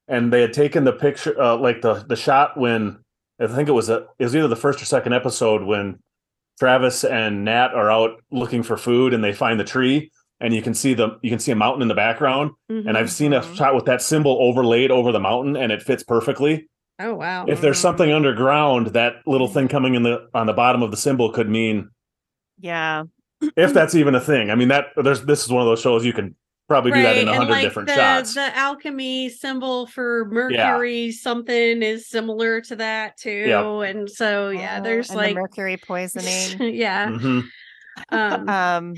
and they had taken the picture uh, like the the shot when I think it was a it was either the first or second episode when Travis and Nat are out looking for food and they find the tree and you can see the you can see a mountain in the background and I've seen a Mhm. shot with that symbol overlaid over the mountain and it fits perfectly. oh wow. If there's Mhm. something underground, that little thing coming in the on the bottom of the symbol could mean yeah. if that's even a thing. I mean that there's this is one of those shows you can probably do that in a and hundred like different the, shots. The alchemy symbol for Mercury, something is similar to that too. And so yeah, Oh, there's and the like mercury poisoning. yeah. Mhm. Um, um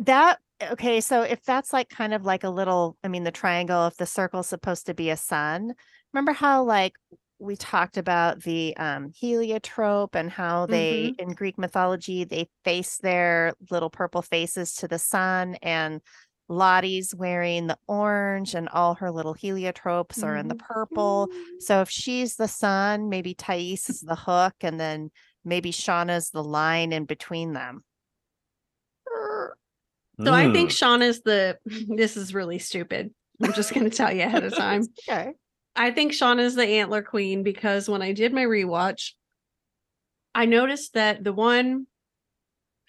that okay so if that's like kind of like a little i mean the triangle if the circle's supposed to be a sun remember how like we talked about the um heliotrope and how they in greek mythology they face their little purple faces to the sun and lottie's wearing the orange and all her little heliotropes are in the purple so if she's the sun maybe thais is the hook and then maybe shauna's the line in between them so I Mm. think Shauna's the this is really stupid. I'm just gonna tell you ahead of time. okay I think Shauna's the antler queen because when I did my rewatch, I noticed that the one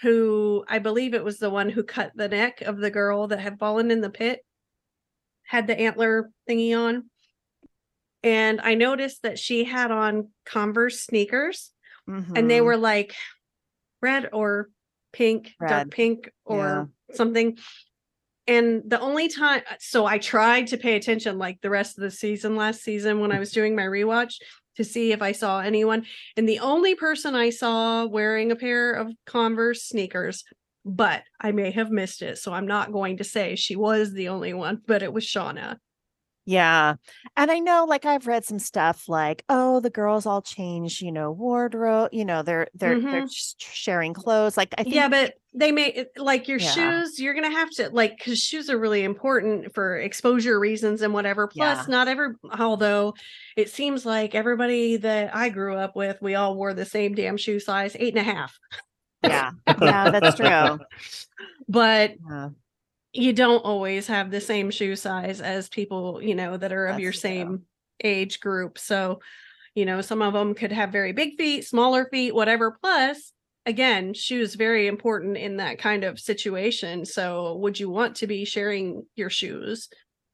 who I believe it was the one who cut the neck of the girl that had fallen in the pit had the antler thingy on. And I noticed that she had on Converse sneakers and they Mhm. were like red or pink, Red. dark pink or something. And the only time, so I tried to pay attention like the rest of the season last season when I was doing my rewatch to see if I saw anyone. And the only person I saw wearing a pair of Converse sneakers, but I may have missed it. So I'm not going to say she was the only one, but it was Shauna. Yeah. And I know like I've read some stuff like, oh, the girls all change, you know, wardrobe, you know, they're they're they're Mhm. sharing clothes. Like I think yeah, but they may like your Yeah. shoes, you're gonna have to like because shoes are really important for exposure reasons and whatever. Plus, Yeah. not every although it seems like everybody that I grew up with, we all wore the same damn shoe size, eight and a half. yeah. Yeah, that's true. But Yeah. you don't always have the same shoe size as people, you know, that are of your true. same age group. So, you know, some of them could have very big feet, smaller feet, whatever. Plus, again, shoes very important in that kind of situation. So, would you want to be sharing your shoes?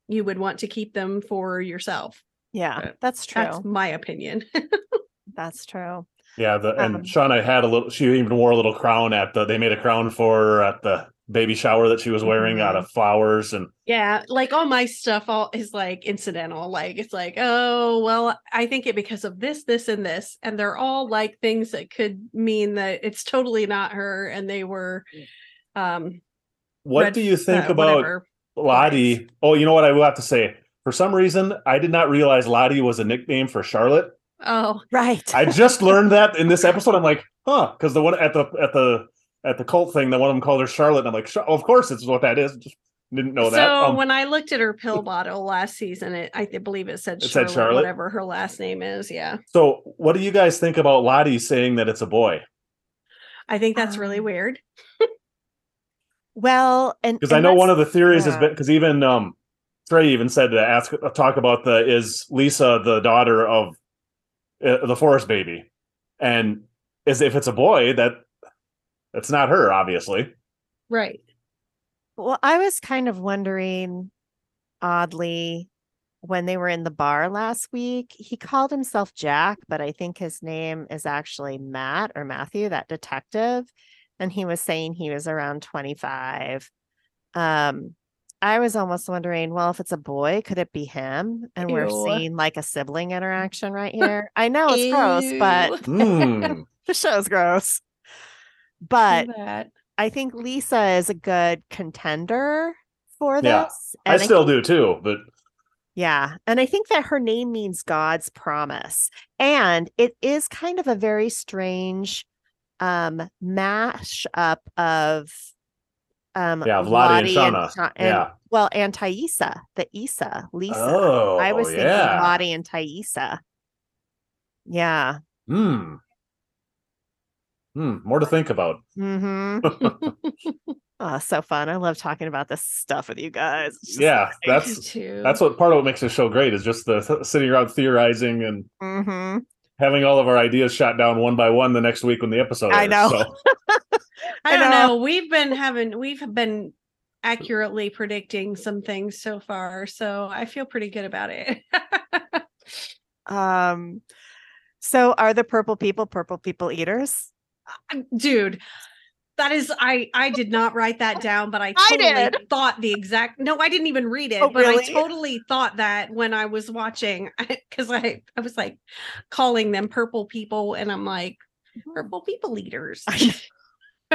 You would want to keep them for yourself. Yeah, But that's true. That's my opinion. That's true. Yeah, the and Um, Shauna had a little. She even wore a little crown at the. They made a crown for her at the baby shower that she was wearing out Mm-hmm. of flowers and Yeah, like all my stuff all is like incidental. Like it's like, oh, well, I think it because of this, this, and this. And they're all like things that could mean that it's totally not her and they were um What red- do you think uh, about whatever. Lottie? Oh, you know what I will have to say. For some reason, I did not realize Lottie was a nickname for Charlotte. Oh, Right. I just learned that in this episode. I'm like, huh, because the one at the at the at the cult thing, the one of them called her Charlotte. And I'm like, "Char- of course, it's what that is. Just didn't know so that. Um, when I looked at her pill bottle last season, it I believe it said It Charlotte, said Charlotte? whatever her last name is. Yeah, so, what do you guys think about Lottie saying that it's a boy? I think that's really Um, weird. well, and Because I know one of the theories has been because even um Trey even said to ask uh, talk about the is Lisa the daughter of uh, the forest baby, and is if it's a boy that that's not her obviously. Right. Well, I was kind of wondering, oddly, when they were in the bar last week, he called himself Jack, but I think his name is actually Matt or Matthew, that detective. And he was saying he was around 25. Um, I was almost wondering, well, if it's a boy, could it be him? And we're seeing like a sibling interaction right here. I know it's gross, but Hmm. the show's gross. Ew. But. I think Lisa is a good contender for Yeah, this. I And still think- do too, but Yeah. And I think that her name means God's promise. And it is kind of a very strange um mash up of um yeah, Lottie and Shauna. Sha- and- yeah. well and Taissa, the Isa, Lisa. Oh, I was thinking yeah. Lottie and Taissa. Yeah. Hmm. Hmm. More to think about. Mm-hmm. oh, so fun. I love talking about this stuff with you guys. Yeah, like- that's too. that's what part of what makes the show great is just the th- sitting around theorizing and Mhm. having all of our ideas shot down one by one the next week when the episode. I airs. know. So, I I don't know. know. We've been having we've been accurately predicting some things so far, so I feel pretty good about it. Um, so are the purple people purple people eaters? Dude, that is I I did not write that down, but I I totally did. thought the exact No, I didn't even read it, Oh, but really? I totally thought that when I was watching cuz I I was like calling them purple people and I'm like purple people eaters.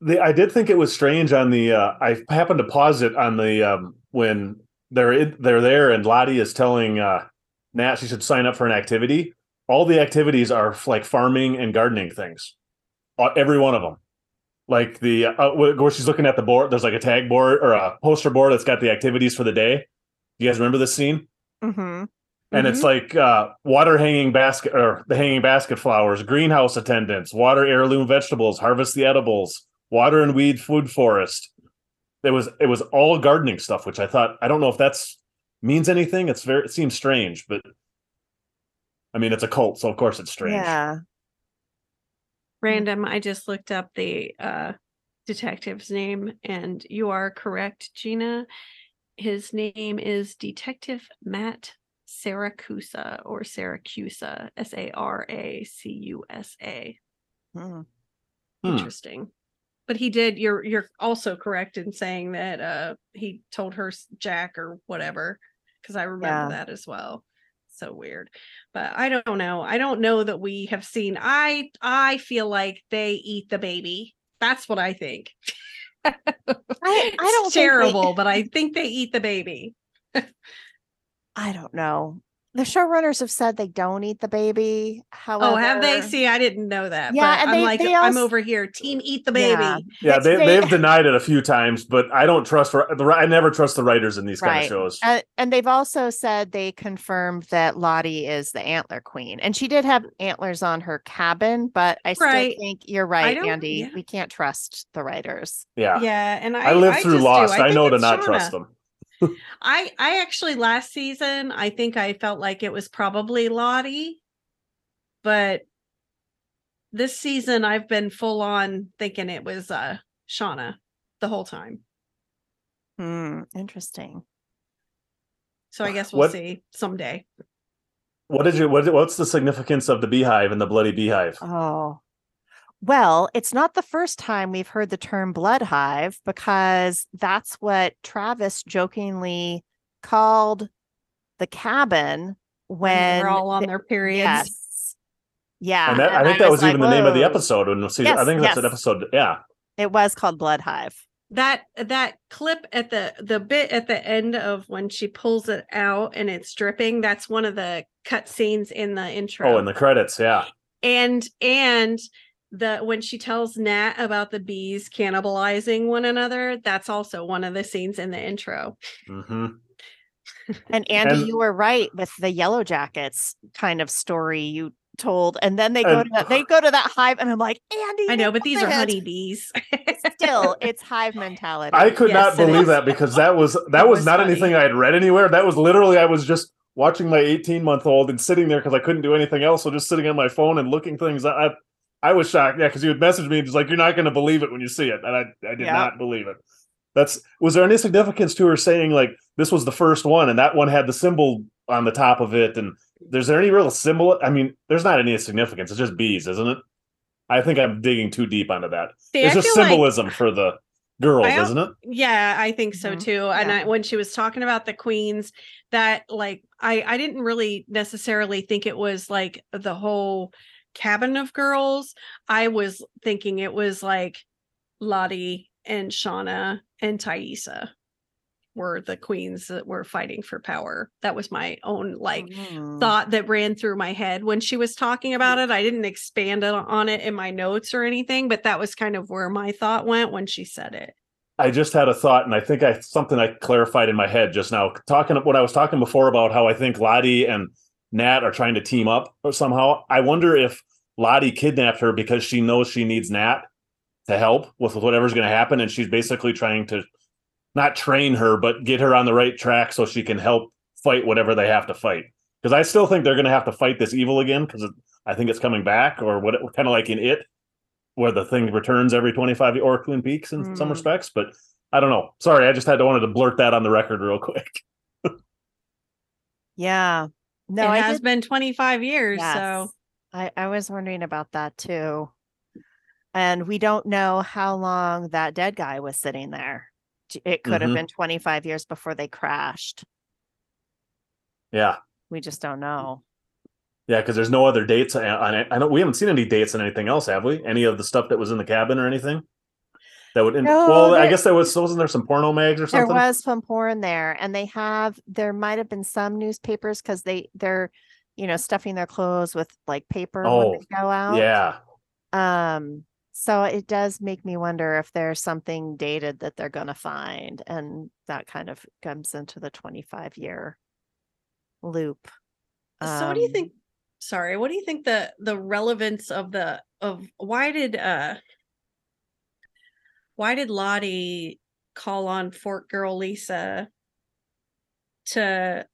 the, I did think it was strange on the. Uh, I happened to pause it on the um, when they're in, they're there and Lottie is telling uh, Nat she should sign up for an activity. All the activities are like farming and gardening things. Every one of them. Like the uh, where she's looking at the board, there's like a tag board or a poster board that's got the activities for the day. You guys remember this scene? Mm-hmm. and it's like uh, water hanging basket or the hanging basket flowers, greenhouse attendants, water heirloom vegetables, harvest the edibles, water and weed food forest. It was it was all gardening stuff, which I thought I don't know if that's means anything. It's very it seems strange, but I mean it's a cult, so of course it's strange. Yeah. Random, I just looked up the uh detective's name and you are correct, Gina. His name is Detective Matt Saracusa or Saracusa, S A R A C U S A. Mm. Hmm. Interesting. But he did you're you're also correct in saying that uh he told her Jack or whatever because I remember Yeah. that as well. So weird. But I don't know. I don't know that we have seen I I feel like they eat the baby. That's what I think. I, I don't think they- terrible, but I think they eat the baby. I don't know. The showrunners have said they don't eat the baby. However, Oh, have they? See, I didn't know that. Yeah, but and I'm they- like, they I'm over here. Team eat the baby. Yeah. Yeah, They- they, they- they have denied it a few times, but I don't trust for the I never trust the writers in these kind of shows. Uh, and they've also said they confirmed that Lottie is the antler queen, and she did have antlers on her cabin. But I still Right. think you're right, Andy. yeah. We can't trust the writers. Yeah. Yeah, and I I lived through. Lost. I, think know to not Shauna. trust them. I I actually last season I think I felt like it was probably Lottie, but this season I've been full on thinking it was uh Shauna the whole time. Hmm, interesting. So I guess we'll What- see someday. What did you what what's the significance of the beehive and the bloody beehive? Oh, well, it's not the first time we've heard the term blood hive because that's what Travis jokingly called the cabin when they're all on their periods. Yes. Yeah. and that, I and think that was, like, even the name of the "Whoa." episode. When season, I think that's an episode. Yeah, It was called Blood Hive. that that clip at the the bit at the end of when she pulls it out and it's dripping that's one of the cut scenes in the intro Oh, in the credits, yeah. and and the when she tells nat about the bees cannibalizing one another that's also one of the scenes in the intro hmm And Andy, And- you were right with the Yellow Jackets kind of story you told. And then they go And- to they go to that hive, and I'm like, Andy, i know but these are nailed it." honeybees Still, it's hive mentality. I could Yes, not believe is. that because that was that was, was not funny. anything I had read anywhere. That was literally I was just watching my 18 month old and sitting there because I couldn't do anything else. So just sitting on my phone and looking things. I I was shocked. Yeah, because you would message me and just like you're not going to believe it when you see it, and I I did Yeah. not believe it. That's was there any significance to her saying like this was the first one and that one had the symbol on the top of it and there's there any real symbol? I mean, there's not any significance. It's just bees, isn't it? I think I'm digging too deep onto that. See, it's I just feel like- symbolism for the girls, I isn't it? Yeah, I think so Mhm. too. And Yeah. I, when she was talking about the queens, that like I I didn't really necessarily think it was like the whole cabin of girls. I was thinking it was like Lottie and Shauna and Taissa were the queens that were fighting for power. That was my own like Mm. thought that ran through my head when she was talking about it. I didn't expand it on it in my notes or anything, but that was kind of where my thought went when she said it. I just had a thought, and I think I something I clarified in my head just now. Talking what I was talking before about how I think Lottie and Nat are trying to team up or somehow. I wonder if Lottie kidnapped her because she knows she needs Nat to help with whatever's going to happen, and she's basically trying to not train her, but get her on the right track so she can help fight whatever they have to fight. Because I still think they're going to have to fight this evil again because I think it's coming back, or what, kind of like in it, where the thing returns every 25 or Twin Peaks in some Mm. respects. But I don't know. Sorry, I just had to wanted to blurt that on the record real quick. Yeah. No, it I has did. been 25 years. So Yes. I, I was wondering about that too. And we don't know how long that dead guy was sitting there. It could have Mhm. been 25 years before they crashed. Yeah, We just don't know. yeah, because there's no other dates on on it. I know we haven't seen any dates on anything else, have we? Any of the stuff that was in the cabin or anything? That would. No, well, I there- guess there was. Wasn't there some porno mags or something? There something? was some porn there, and they have there might have been some newspapers because they they're you know stuffing their clothes with like paper when Oh, they go out. Yeah, Um, so it does make me wonder if there's something dated that they're gonna find, and that kind of comes into the 25 year loop. so what do you Um, think sorry, what do you think the the relevance of the of why did uh why did Lottie call on Fort Girl Lisa to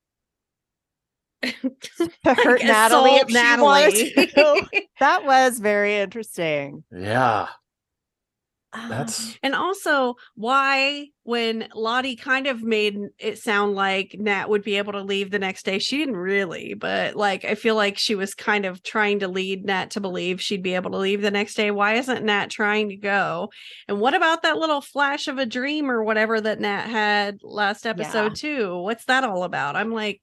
To hurt like, Natalie if assault she wanted to. That was very interesting. yeah. Um, That's And also, why, when Lottie kind of made it sound like Nat would be able to leave the next day, she didn't really, but like, I feel like she was kind of trying to lead Nat to believe she'd be able to leave the next day. Why isn't Nat trying to go? And what about that little flash of a dream or whatever that Nat had last episode, too? What's that all about? I'm like,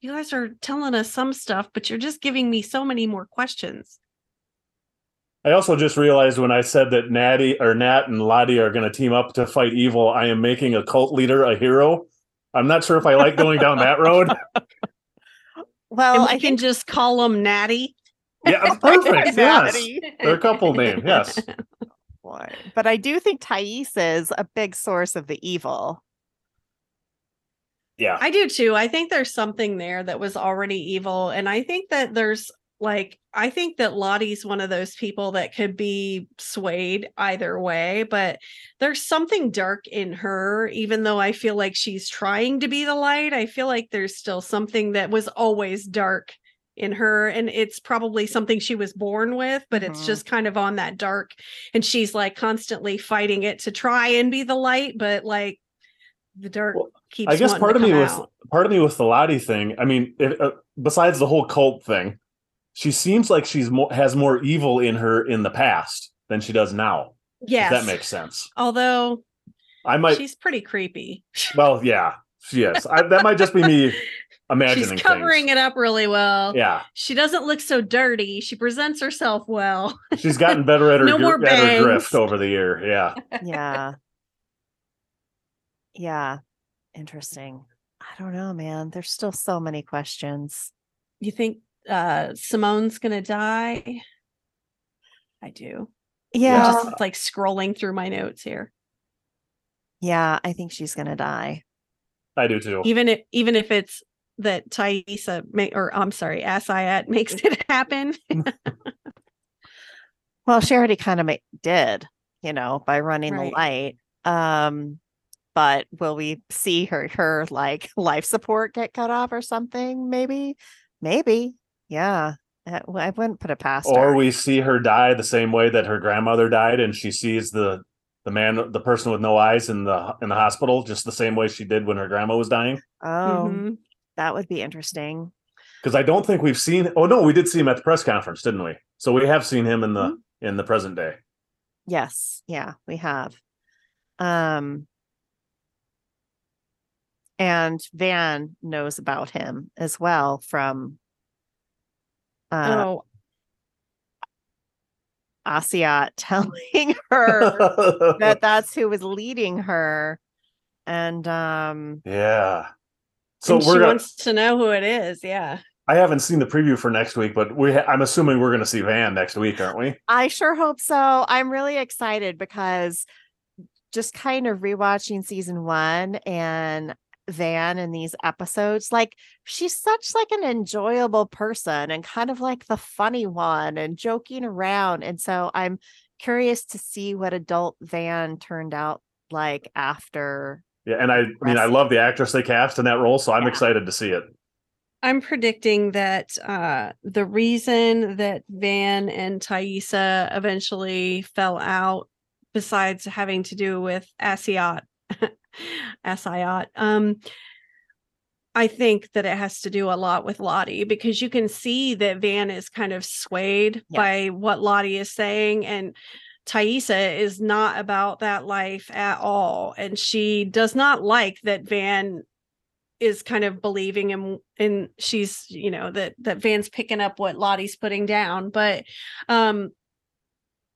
you guys are telling us some stuff, but you're just giving me so many more questions. I also just realized when I said that Natty or Nat and Lottie are going to team up to fight evil, I am making a cult leader a hero. I'm not sure if I like going down that road. well, we I can just call them Natty. Yeah, perfect. yes. Natty. They're a couple name. Yes. Boy. But I do think Thais is a big source of the evil. Yeah. I do too. I think there's something there that was already evil. And I think that there's like, I think that Lottie's one of those people that could be swayed either way, but there's something dark in her, even though I feel like she's trying to be the light. I feel like there's still something that was always dark in her. And it's probably something she was born with, but it's Mhm. just kind of on that dark. And she's like constantly fighting it to try and be the light, but like, the dark Well, keeps I guess part of me was out. part of me with the Lottie thing. I mean, if, uh, besides the whole cult thing, she seems like she's more has more evil in her in the past than she does now. Yes. If that makes sense. Although I might. she's pretty creepy. Well, yeah, she is. I, that might just be me imagining She's covering things. it up really well. Yeah, She doesn't look so dirty. She presents herself well. she's gotten better at her, No gr- more at her drift over the year. Yeah, Yeah. Yeah. Interesting. I don't know, man. There's still so many questions. You think uh Simone's gonna die? I do. I'm Yeah. just like scrolling through my notes here. Yeah, I think she's gonna die. I do too. Even if even if it's that Taissa make or I'm sorry, Asayat makes it happen. Well, she already kind of did, you know, by running Right. the light. Um, but will we see her her like life support get cut off or something? Maybe, maybe. Yeah, Uh, I wouldn't put it past or her. we see her die the same way that her grandmother died, and she sees the the man, the person with no eyes in the in the hospital, just the same way she did when her grandma was dying. oh, Mhm. that would be interesting. Because I don't think we've seen. Oh no, we did see him at the press conference, didn't we? So we have seen him in the Mm-hmm. in the present day. Yes, yeah, we have. Um, and Van knows about him as well from uh oh, Asiat telling her that that's who was leading her and um yeah. So and we're she gonna. wants to know who it is. Yeah. I haven't seen the preview for next week, but we. Ha- I'm assuming we're going to see Van next week, aren't we? i sure hope so i'm really excited because just kind of rewatching season one and van in these episodes like she's such like an enjoyable person and kind of like the funny one and joking around and so i'm curious to see what adult van turned out like after Yeah, and I. I mean, I love the actress they cast in that role, so I'm Yeah. excited to see it. I'm predicting that uh, the reason that Van and Taissa eventually fell out, besides having to do with Asiat, Asiat, um, I think that it has to do a lot with Lottie because you can see that Van is kind of swayed Yeah. by what Lottie is saying, and Taissa is not about that life at all, and she does not like that Van is kind of believing in and she's you know that that Van's picking up what Lottie's putting down but um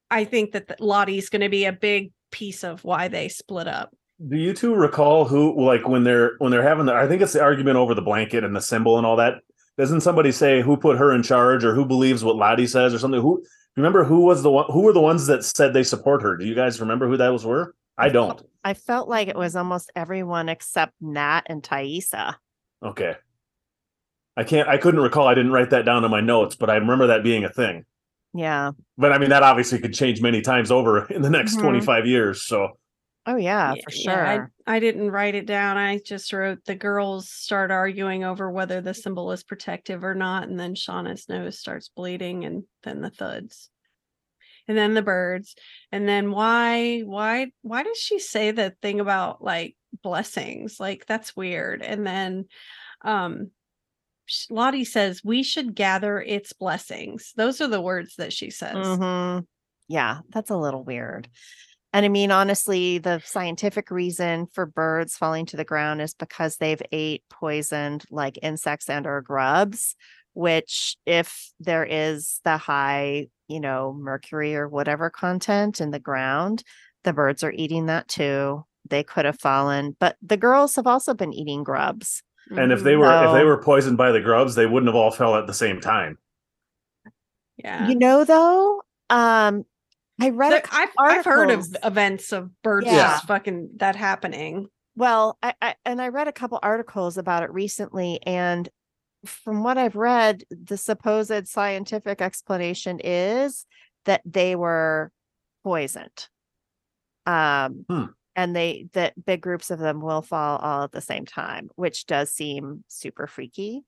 I think that Lottie's going to be a big piece of why they split up Do you two recall who, like, when they're when they're having the? I think it's the argument over the blanket and the symbol and all that. Doesn't somebody say who put her in charge or who believes what Lottie says or something? Who remember who was the one? Who were the ones that said they support her? Do you guys remember who those were? I don't. i felt like it was almost everyone except nat and taissa Okay. I can't. I couldn't recall. I didn't write that down in my notes, but I remember that being a thing. yeah But I mean, that obviously could change many times over in the next Mhm. 25 years. So oh yeah, for sure yeah, I, I didn't write it down I just wrote the girls start arguing over whether the symbol is protective or not and then Shauna's nose starts bleeding and then the thuds and then the birds and then why why why does she say the thing about like blessings like that's weird and then um lottie says we should gather its blessings those are the words that she says Mhm. Yeah, that's a little weird. And I mean, honestly, the scientific reason for birds falling to the ground is because they've ate poisoned like insects and or grubs, which if there is the high, you know, mercury or whatever content in the ground, the birds are eating that too. They could have fallen, but the girls have also been eating grubs. and if they were if they were poisoned by the grubs, they wouldn't have all fell at the same time. yeah You know, though, um, I read a There- cou- I've, I've heard of events of birds Yeah. just fucking that happening. Well, I, I and I read a couple articles about it recently, and from what I've read, the supposed scientific explanation is that they were poisoned. Um, Hmm. and they that big groups of them will fall all at the same time, which does seem super freaky.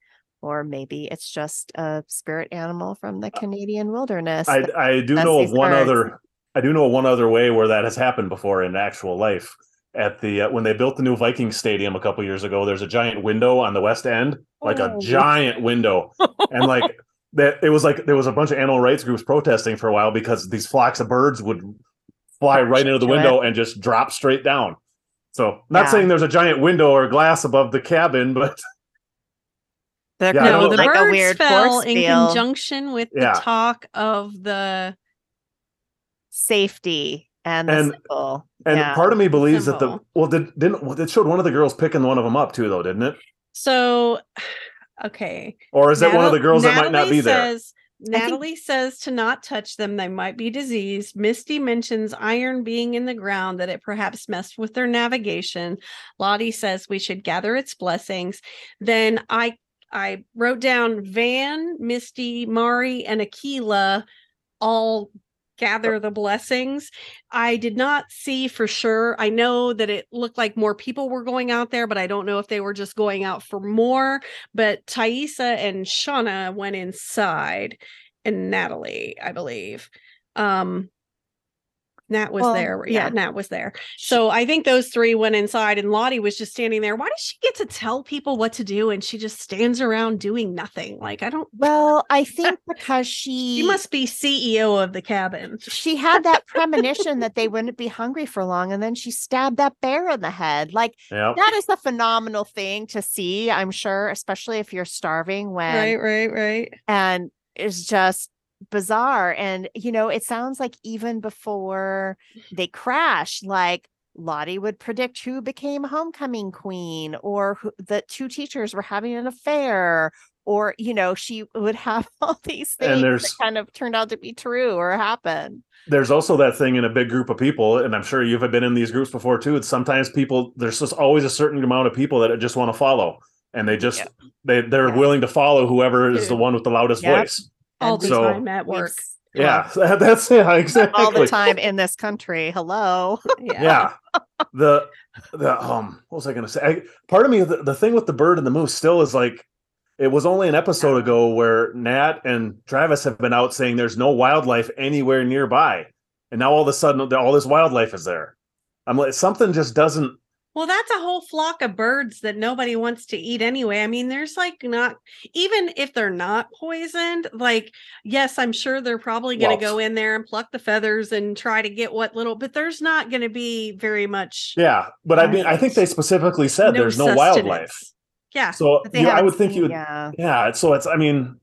Or maybe it's just a spirit animal from the Canadian wilderness. I I do know of one birds. other I do know of one other way where that has happened before in actual life. At the uh, when they built the new Viking Stadium a couple years ago, there's a giant window on the west end, like a Oh. giant window, and like that it was like there was a bunch of animal rights groups protesting for a while because these flocks of birds would fly right into the window and just drop straight down. So, not Yeah. saying there's a giant window or glass above the cabin, but They're Yeah, no, the know. like a birds weird fell in field conjunction with Yeah. the talk of the safety and the And- symbol. And yeah. part of me believes that the well did didn't well, it showed one of the girls picking one of them up too though, didn't it? so okay. Or is that one of the Natal- girls that might not Natalie be there? says, Natalie says to not touch them, they might be diseased. Misty mentions iron being in the ground, that it perhaps messed with their navigation. Lottie says we should gather its blessings. Then I I wrote down Van, Misty, Mari, and Akilah all gather the blessings. I did not see for sure. I know that it looked like more people were going out there, but I don't know if they were just going out for more. But Taissa and Shauna went inside, and Natalie, I believe. Um Nat was Well, there. Yeah, yeah. Nat was there. So I think those three went inside, and Lottie was just standing there. Why does she get to tell people what to do, and she just stands around doing nothing? Like I don't. Well, I think because she You must be CEO of the cabin. she had that premonition that they wouldn't be hungry for long, and then she stabbed that bear in the head. Like Yeah. that is a phenomenal thing to see, I'm sure, especially if you're starving when Right, right, right. and it's just bizarre. And you know, it sounds like even before they crash, like Lottie would predict who became homecoming queen, or who, the two teachers were having an affair, or you know, she would have all these things that kind of turned out to be true or happen. There's also that thing in a big group of people, and I'm sure you've been in these groups before too. It's sometimes people there's just always a certain amount of people that just want to follow. And they just Yeah. they they're Yeah. willing to follow whoever is the one with the loudest Yep. voice. All the so- time at we've work. s- Yeah, that's yeah, exactly. all the time in this country. Hello. Yeah. yeah the the um what was i gonna say I, part of me the, the thing with the bird and the moose still is like it was only an episode ago where nat and travis have been out saying there's no wildlife anywhere nearby and now all of a sudden all this wildlife is there i'm like something just doesn't Well, that's a whole flock of birds that nobody wants to eat anyway. I mean, there's like not even if they're not poisoned, like yes, I'm sure they're probably going to Well, go in there and pluck the feathers and try to get what little, but there's not going to be very much. yeah but i mean i think they specifically said there's no wildlife. Yeah. so you- i would think you would yeah. yeah so it's i mean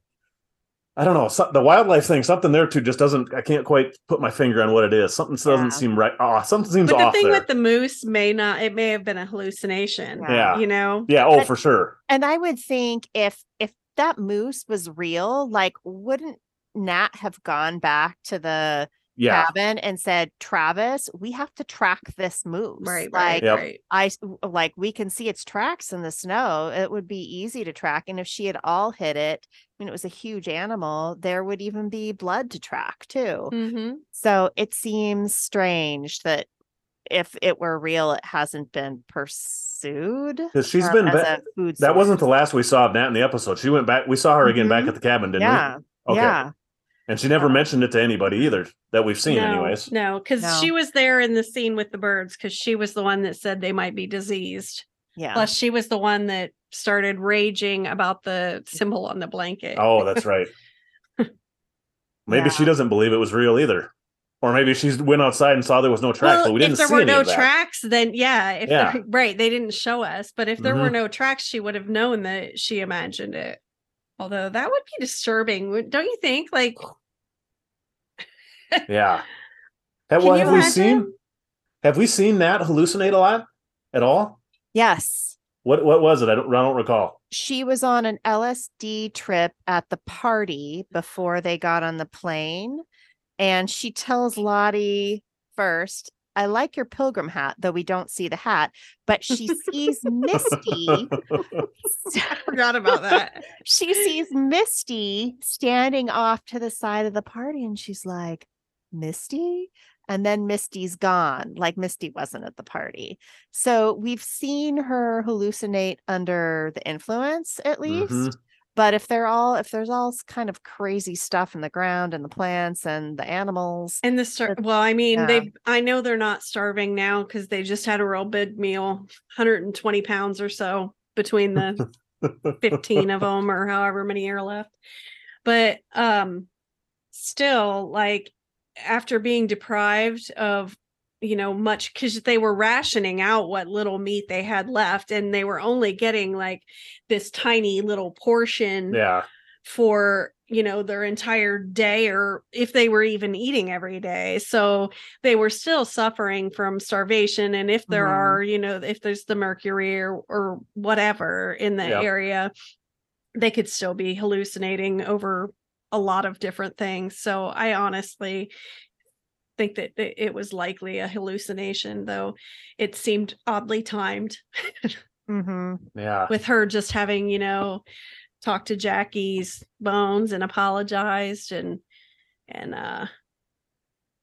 i don't know so, the wildlife thing something there too just doesn't i can't quite put my finger on what it is something doesn't Yeah. seem right oh something seems But the off thing there with the moose may not, it may have been a hallucination. Yeah. You know? yeah oh But- for sure And I would think if if that moose was real, like wouldn't Nat have gone back to the yeah cabin and said, Travis, we have to track this moose. Right. Like Right. Yep. Right. I s- w- like we can see its tracks in the snow. It would be easy to track. And if she had all hit it, I mean it was a huge animal, there would even be blood to track too. Mm-hmm. So it seems strange that if it were real, it hasn't been pursued. because she's or been as ba- a food that wasn't the last we saw of nat in the episode she went back we saw her again back Mhm. at the cabin didn't yeah. we okay Yeah. and she never mentioned it to anybody either that we've seen no, anyways No, because No. she was there in the scene with the birds because she was the one that said they might be diseased. Yeah. Plus, she was the one that started raging about the symbol on the blanket. oh that's right maybe she doesn't believe it was real either or maybe she went outside and saw there was no tracks well, but we didn't if there see were any no tracks, then yeah, if Yeah. there- right, they didn't show us. But if there were Mhm. no tracks, she would have known that she imagined it. Although that would be disturbing, don't you think? Like, yeah have, Can well, you have we seen have we seen that hallucinate a lot at all yes. what what was it i don't, I don't recall She was on an LSD trip at the party before they got on the plane. And she tells Lottie first, I like your pilgrim hat, though we don't see the hat, but she sees Misty. I forgot about that. she sees Misty standing off to the side of the party and she's like, Misty? And then Misty's gone, like Misty wasn't at the party. So we've seen her hallucinate under the influence, at least. Mhm. But if they're all, if there's all kind of crazy stuff in the ground and the plants and the animals, And the star- well, I mean, yeah. they I know they're not starving now because they just had a real big meal, 120 pounds or so between the 15 of them or however many are left. But um still like after being deprived of you know much because they were rationing out what little meat they had left and they were only getting like this tiny little portion Yeah. for you know their entire day or if they were even eating every day so they were still suffering from starvation and if there Mhm. are you know if there's the mercury or or whatever in the Yep. area they could still be hallucinating over a lot of different things. So i honestly think that it it was likely a hallucination though it seemed oddly timed. Hmm Yeah. with her just having you know talked to jackie's bones and apologized and and uh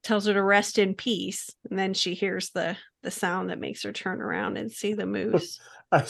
tells her to rest in peace. And then she hears the the sound that makes her turn around and see the moose. I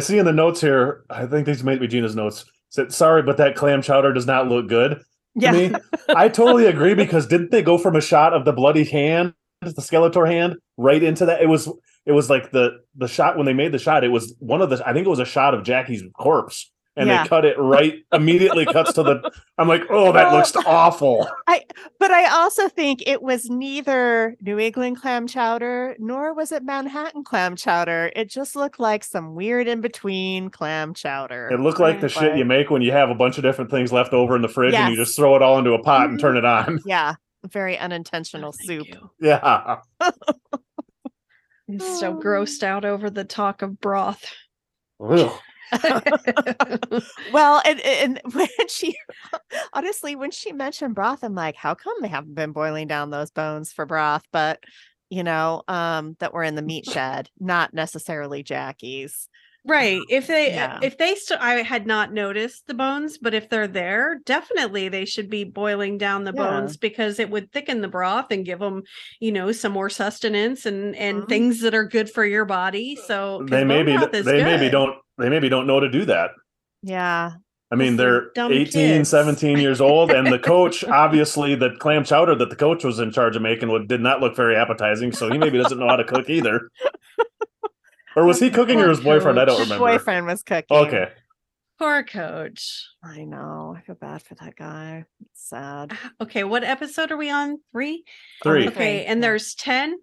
see in the notes here, I think these might be Gina's notes. Said, sorry, but that clam chowder does not look good. Yeah. To me, I totally agree because didn't they go from a shot of the bloody hand, the Skeletor hand, right into that? It was it was like the the shot when they made the shot, it was one of the I think it was a shot of Jackie's corpse. And Yeah. they cut it right immediately cuts to the I'm like, oh, that Well- looks awful. I but I also think it was neither New England clam chowder nor was it Manhattan clam chowder. It just looked like some weird in between clam chowder. It looked like the Right. shit you make when you have a bunch of different things left over in the fridge and you just throw it all into a pot and Mhm. turn it on. Yeah, very unintentional Thank soup. you. Yeah. I'm so Oh. grossed out over the talk of broth Ugh. Well, and and when she honestly, when she mentioned broth, I'm like, how come they haven't been boiling down those bones for broth? But you know, um, that were in the meat shed, not necessarily Jackie's. right if they Yeah. if they still i had not noticed the bones but if they're there definitely they should be boiling down the Yeah. bones because it would thicken the broth and give them you know some more sustenance and and Mhm. things that are good for your body So They maybe broth is they maybe don't they maybe don't know to do that. Yeah. I mean, they're dumb 18, kids. 17 years old, and the coach, obviously, the clam chowder that the coach was in charge of making would, did not look very appetizing. So he maybe doesn't know how to cook either. Or was he cooking or his boyfriend? I don't His remember. boyfriend was cooking. Okay. poor coach I know. I feel bad for that guy. It's sad. Ah, okay what episode are we on three Three. Okay. okay and there's 10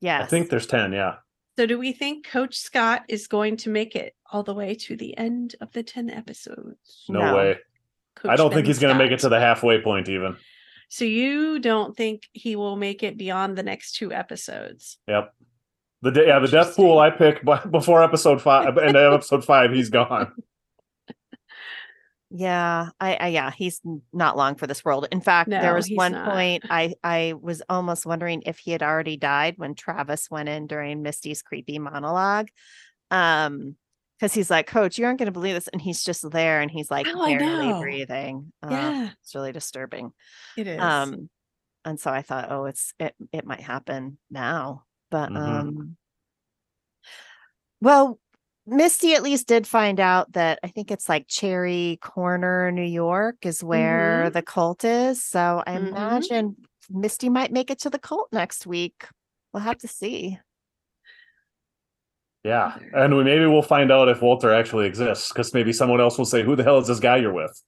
Yes. I think there's 10. Yeah. So do we think coach scott is going to make it all the way to the end of the 10 episodes No, No. way. I don't think he's going to make it to the halfway point, even. So you don't think he will make it beyond the next two episodes? Yep. The day, yeah, the death pool I picked b- before episode five, and episode five, he's gone. Yeah, I, I yeah, he's not long for this world. In fact, No, there was one not. point I I was almost wondering if he had already died when Travis went in during Misty's creepy monologue. Um because he's like, Coach, you aren't going to believe this, and he's just there, and he's like Oh, barely know. breathing. Uh, yeah, it's really disturbing. it is. Um, and so I thought, oh, it's it it might happen now, but Mhm. um, well, Misty at least did find out that I think it's like Cherry Corner, New York, is where the cult is. So I Mhm. imagine Misty might make it to the cult next week. We'll have to see. Yeah. And we, maybe we'll find out if Walter actually exists because maybe someone else will say, Who the hell is this guy you're with?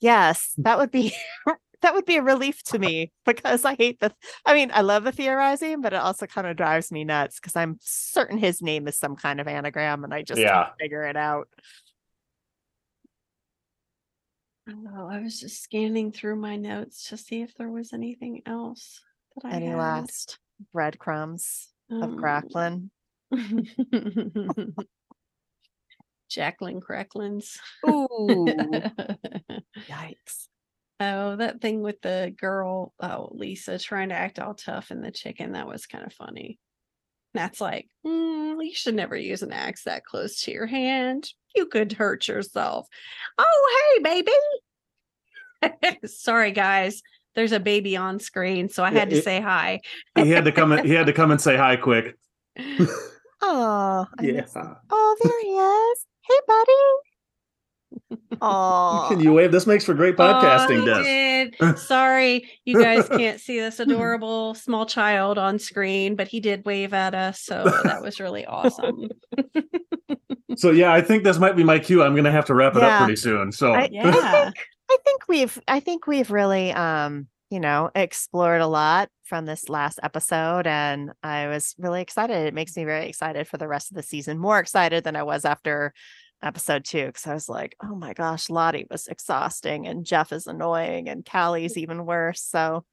Yes, that would be that would be a relief to me because I hate the I mean, I love the theorizing, but it also kind of drives me nuts because I'm certain his name is some kind of anagram and I just Yeah. can't figure it out. oh, I was just scanning through my notes to see if there was anything else that I Any had. last breadcrumbs of Um, Cracklin? Jacqueline Cracklins. Ooh, yikes. Oh, that thing with the girl, oh, Lisa trying to act all tough and the chicken, that was kind of funny. That's like, "Mm, you should never use an axe that close to your hand. You could hurt yourself. Oh, hey, baby. Sorry, guys. There's a baby on screen, so I Yeah, had to say hi. He had to come he had to come and say hi quick. Oh, I Yeah. Oh, there he is. Hey, buddy. Oh, Can you wave? This makes for great podcasting, Oh, Des. he did. Sorry, you guys can't see this adorable small child on screen, but he did wave at us, so that was really awesome. So yeah, I think this might be my cue. I'm gonna have to wrap it Yeah. up pretty soon. So I- Yeah. I think we've I think we've really um you know, explored a lot from this last episode and I was really excited. It makes me very excited for the rest of the season, more excited than I was after episode two because I was like, oh my gosh, Lottie was exhausting and Jeff is annoying and Callie's even worse. So,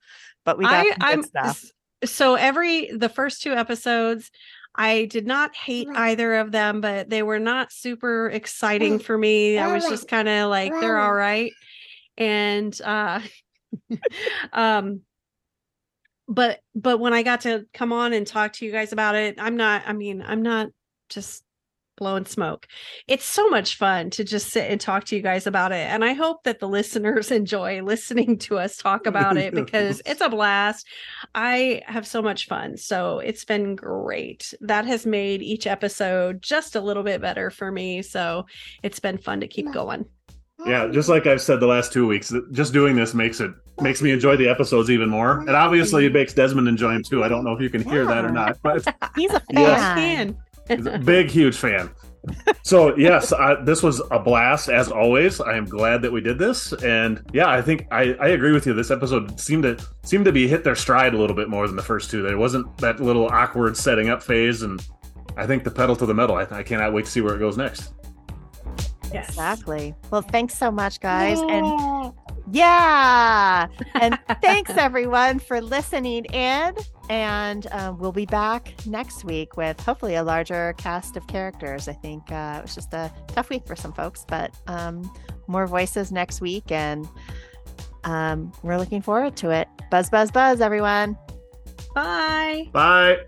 but we got I, some good I'm stuff. so every the first two episodes, I did not hate either of them, but they were not super exciting for me. I was just kind of like they're all right. And uh um but but when I got to come on and talk to you guys about it, I'm not I mean, I'm not just blowing smoke. It's so much fun to just sit and talk to you guys about it. And I hope that the listeners enjoy listening to us talk about it because it's a blast. I have so much fun. So it's been great. That has made each episode just a little bit better for me. So it's been fun to keep going. Yeah, just like I've said the last two weeks, just doing this makes it makes me enjoy the episodes even more, and obviously it makes Desmond enjoy them too. I don't know if you can hear that or not, but He's a fan. can. Big, huge fan. So yes, I, this was a blast as always. I am glad that we did this, and yeah, I think I, I agree with you. This episode seemed to seemed to be hit their stride a little bit more than the first two. There wasn't that little awkward setting up phase, and I think the pedal to the metal. I, I cannot wait to see where it goes next. Yes. Exactly. Well, thanks so much, guys. And yeah. And thanks everyone for listening in. And uh, we'll be back next week with hopefully a larger cast of characters. I think uh, it was just a tough week for some folks, but um, more voices next week. And um, we're looking forward to it. Buzz, buzz, buzz, everyone. Bye. Bye.